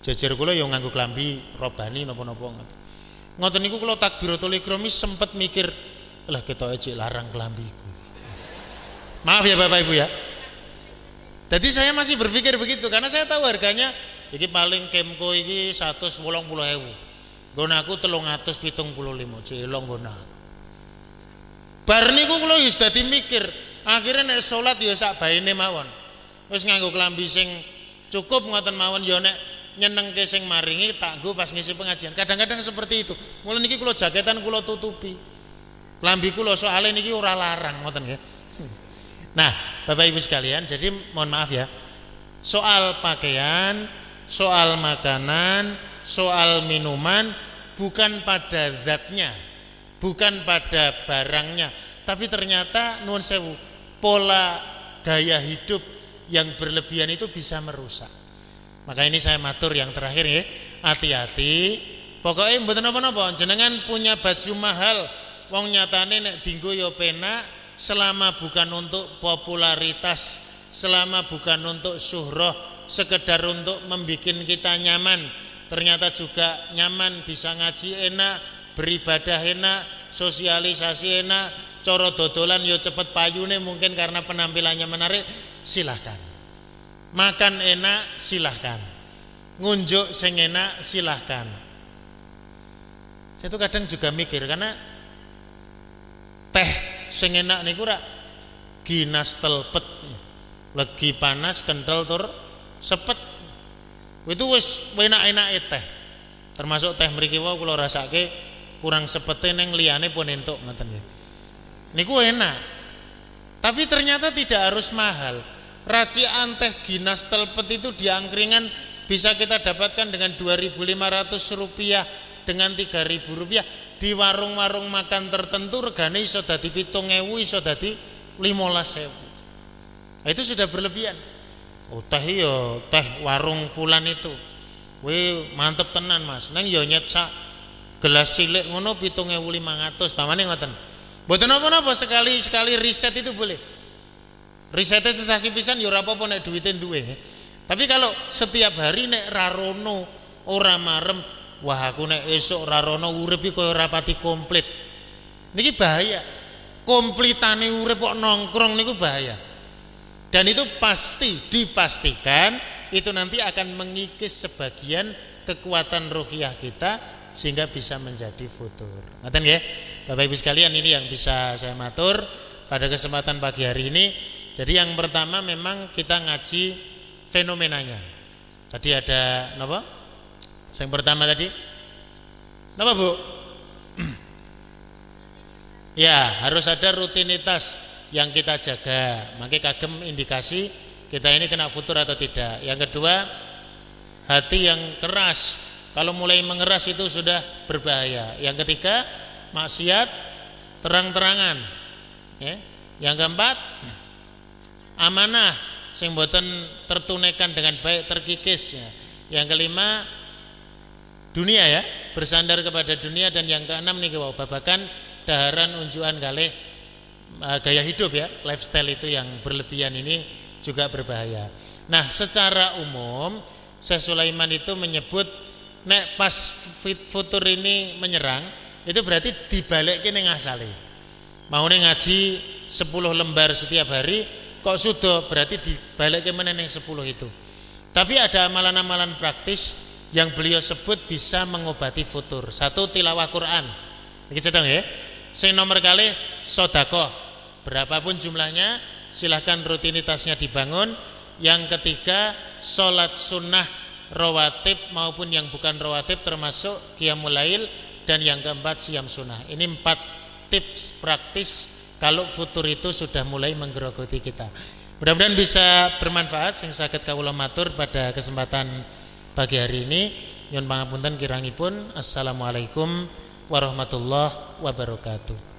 Jejer kula yang nganggo klambi robani napa-napa ngoten. Niku kula takbiratul ikrami sempet mikir lah kita aja larang klambiku maaf ya Bapak Ibu ya. Jadi saya masih berpikir begitu karena saya tahu harganya ini paling kemko puluh ewu. Gonaku telung atus pitung puluh lima cilong gonaku. Bar niku kula wis dadi mikir, akhirnya nek salat ya sak baine mawon. Wis nganggo klambi sing cukup ngoten mawon ya nek nyenengke maringi tak nggo pas ngisi pengajian. Kadang-kadang seperti itu. Mulai niki kula jaketan kula tutupi. Klambi kula soalnya niki ora larang ngoten nggih. Nah, Bapak Ibu sekalian, jadi mohon maaf ya. Soal pakaian, soal makanan, soal minuman bukan pada zatnya, bukan pada barangnya, tapi ternyata sewu pola gaya hidup yang berlebihan itu bisa merusak. Maka ini saya matur yang terakhir ya, hati-hati. Pokoknya mboten napa-napa, jenengan punya baju mahal, wong nyatane nek dinggo ya penak selama bukan untuk popularitas, selama bukan untuk syuhroh, sekedar untuk membuat kita nyaman. Ternyata juga nyaman bisa ngaji enak beribadah enak sosialisasi enak. Coro dodolan yo cepet payune mungkin karena penampilannya menarik silahkan makan enak silahkan ngunjuk sing enak silahkan saya tuh kadang juga mikir karena sing enak niku rak ginas telpet. Lagi panas kental tur sepet. Itu wis enak-enak teh. Termasuk teh mriki wau kula rasake kurang sepete neng liyane pun entuk ngoten niku enak. Tapi ternyata tidak harus mahal racian teh ginas telpet itu di angkringan bisa kita dapatkan dengan 2.500 rupiah dengan 3.000 rupiah. Di warung-warung makan tertentu regane iso dadi 7000 iso dadi 15000 nah, itu sudah berlebihan. Oh teh yo teh warung fulan itu. We mantep tenan mas. Neng yo nyet sak gelas cilik ngono 7500 tamane ngoten. Mboten apa-apa sekali sekali riset itu boleh risetnya sesasi pisan yo ora apa-apa nek duwe tapi kalau setiap hari nek rarono ora marem Wah aku nek esok rarono urip iki rapati komplit. Niki bahaya. Komplitane urip kok nongkrong niku bahaya. Dan itu pasti dipastikan itu nanti akan mengikis sebagian kekuatan ruhiyah kita sehingga bisa menjadi futur. Ngaten ya? Bapak Ibu sekalian ini yang bisa saya matur pada kesempatan pagi hari ini. Jadi yang pertama memang kita ngaji fenomenanya. Tadi ada apa? Yang pertama tadi Kenapa Bu? ya harus ada rutinitas yang kita jaga Makanya kagem indikasi kita ini kena futur atau tidak Yang kedua hati yang keras Kalau mulai mengeras itu sudah berbahaya Yang ketiga maksiat terang-terangan ya. Yang keempat amanah sing boten tertunaikan dengan baik terkikis ya. Yang kelima dunia ya. Bersandar kepada dunia dan yang keenam nih wow, babakan daharan unjuan kali uh, gaya hidup ya. Lifestyle itu yang berlebihan ini juga berbahaya. Nah secara umum Syekh Sulaiman itu menyebut nek pas futur ini menyerang itu berarti dibalik ini ngasali mau ngaji 10 lembar setiap hari kok sudah berarti dibalik ke mana 10 itu tapi ada amalan-amalan praktis yang beliau sebut bisa mengobati futur. Satu tilawah Quran. Iki cedong ya. Sing nomor kali sodako. Berapapun jumlahnya silahkan rutinitasnya dibangun. Yang ketiga sholat sunnah rawatib maupun yang bukan rawatib termasuk qiyamul dan yang keempat siam sunnah. Ini empat tips praktis kalau futur itu sudah mulai menggerogoti kita. Mudah-mudahan bisa bermanfaat sing sakit kawula matur pada kesempatan pagi hari ini. Nyun pangapunten kirangipun. Assalamualaikum warahmatullahi wabarakatuh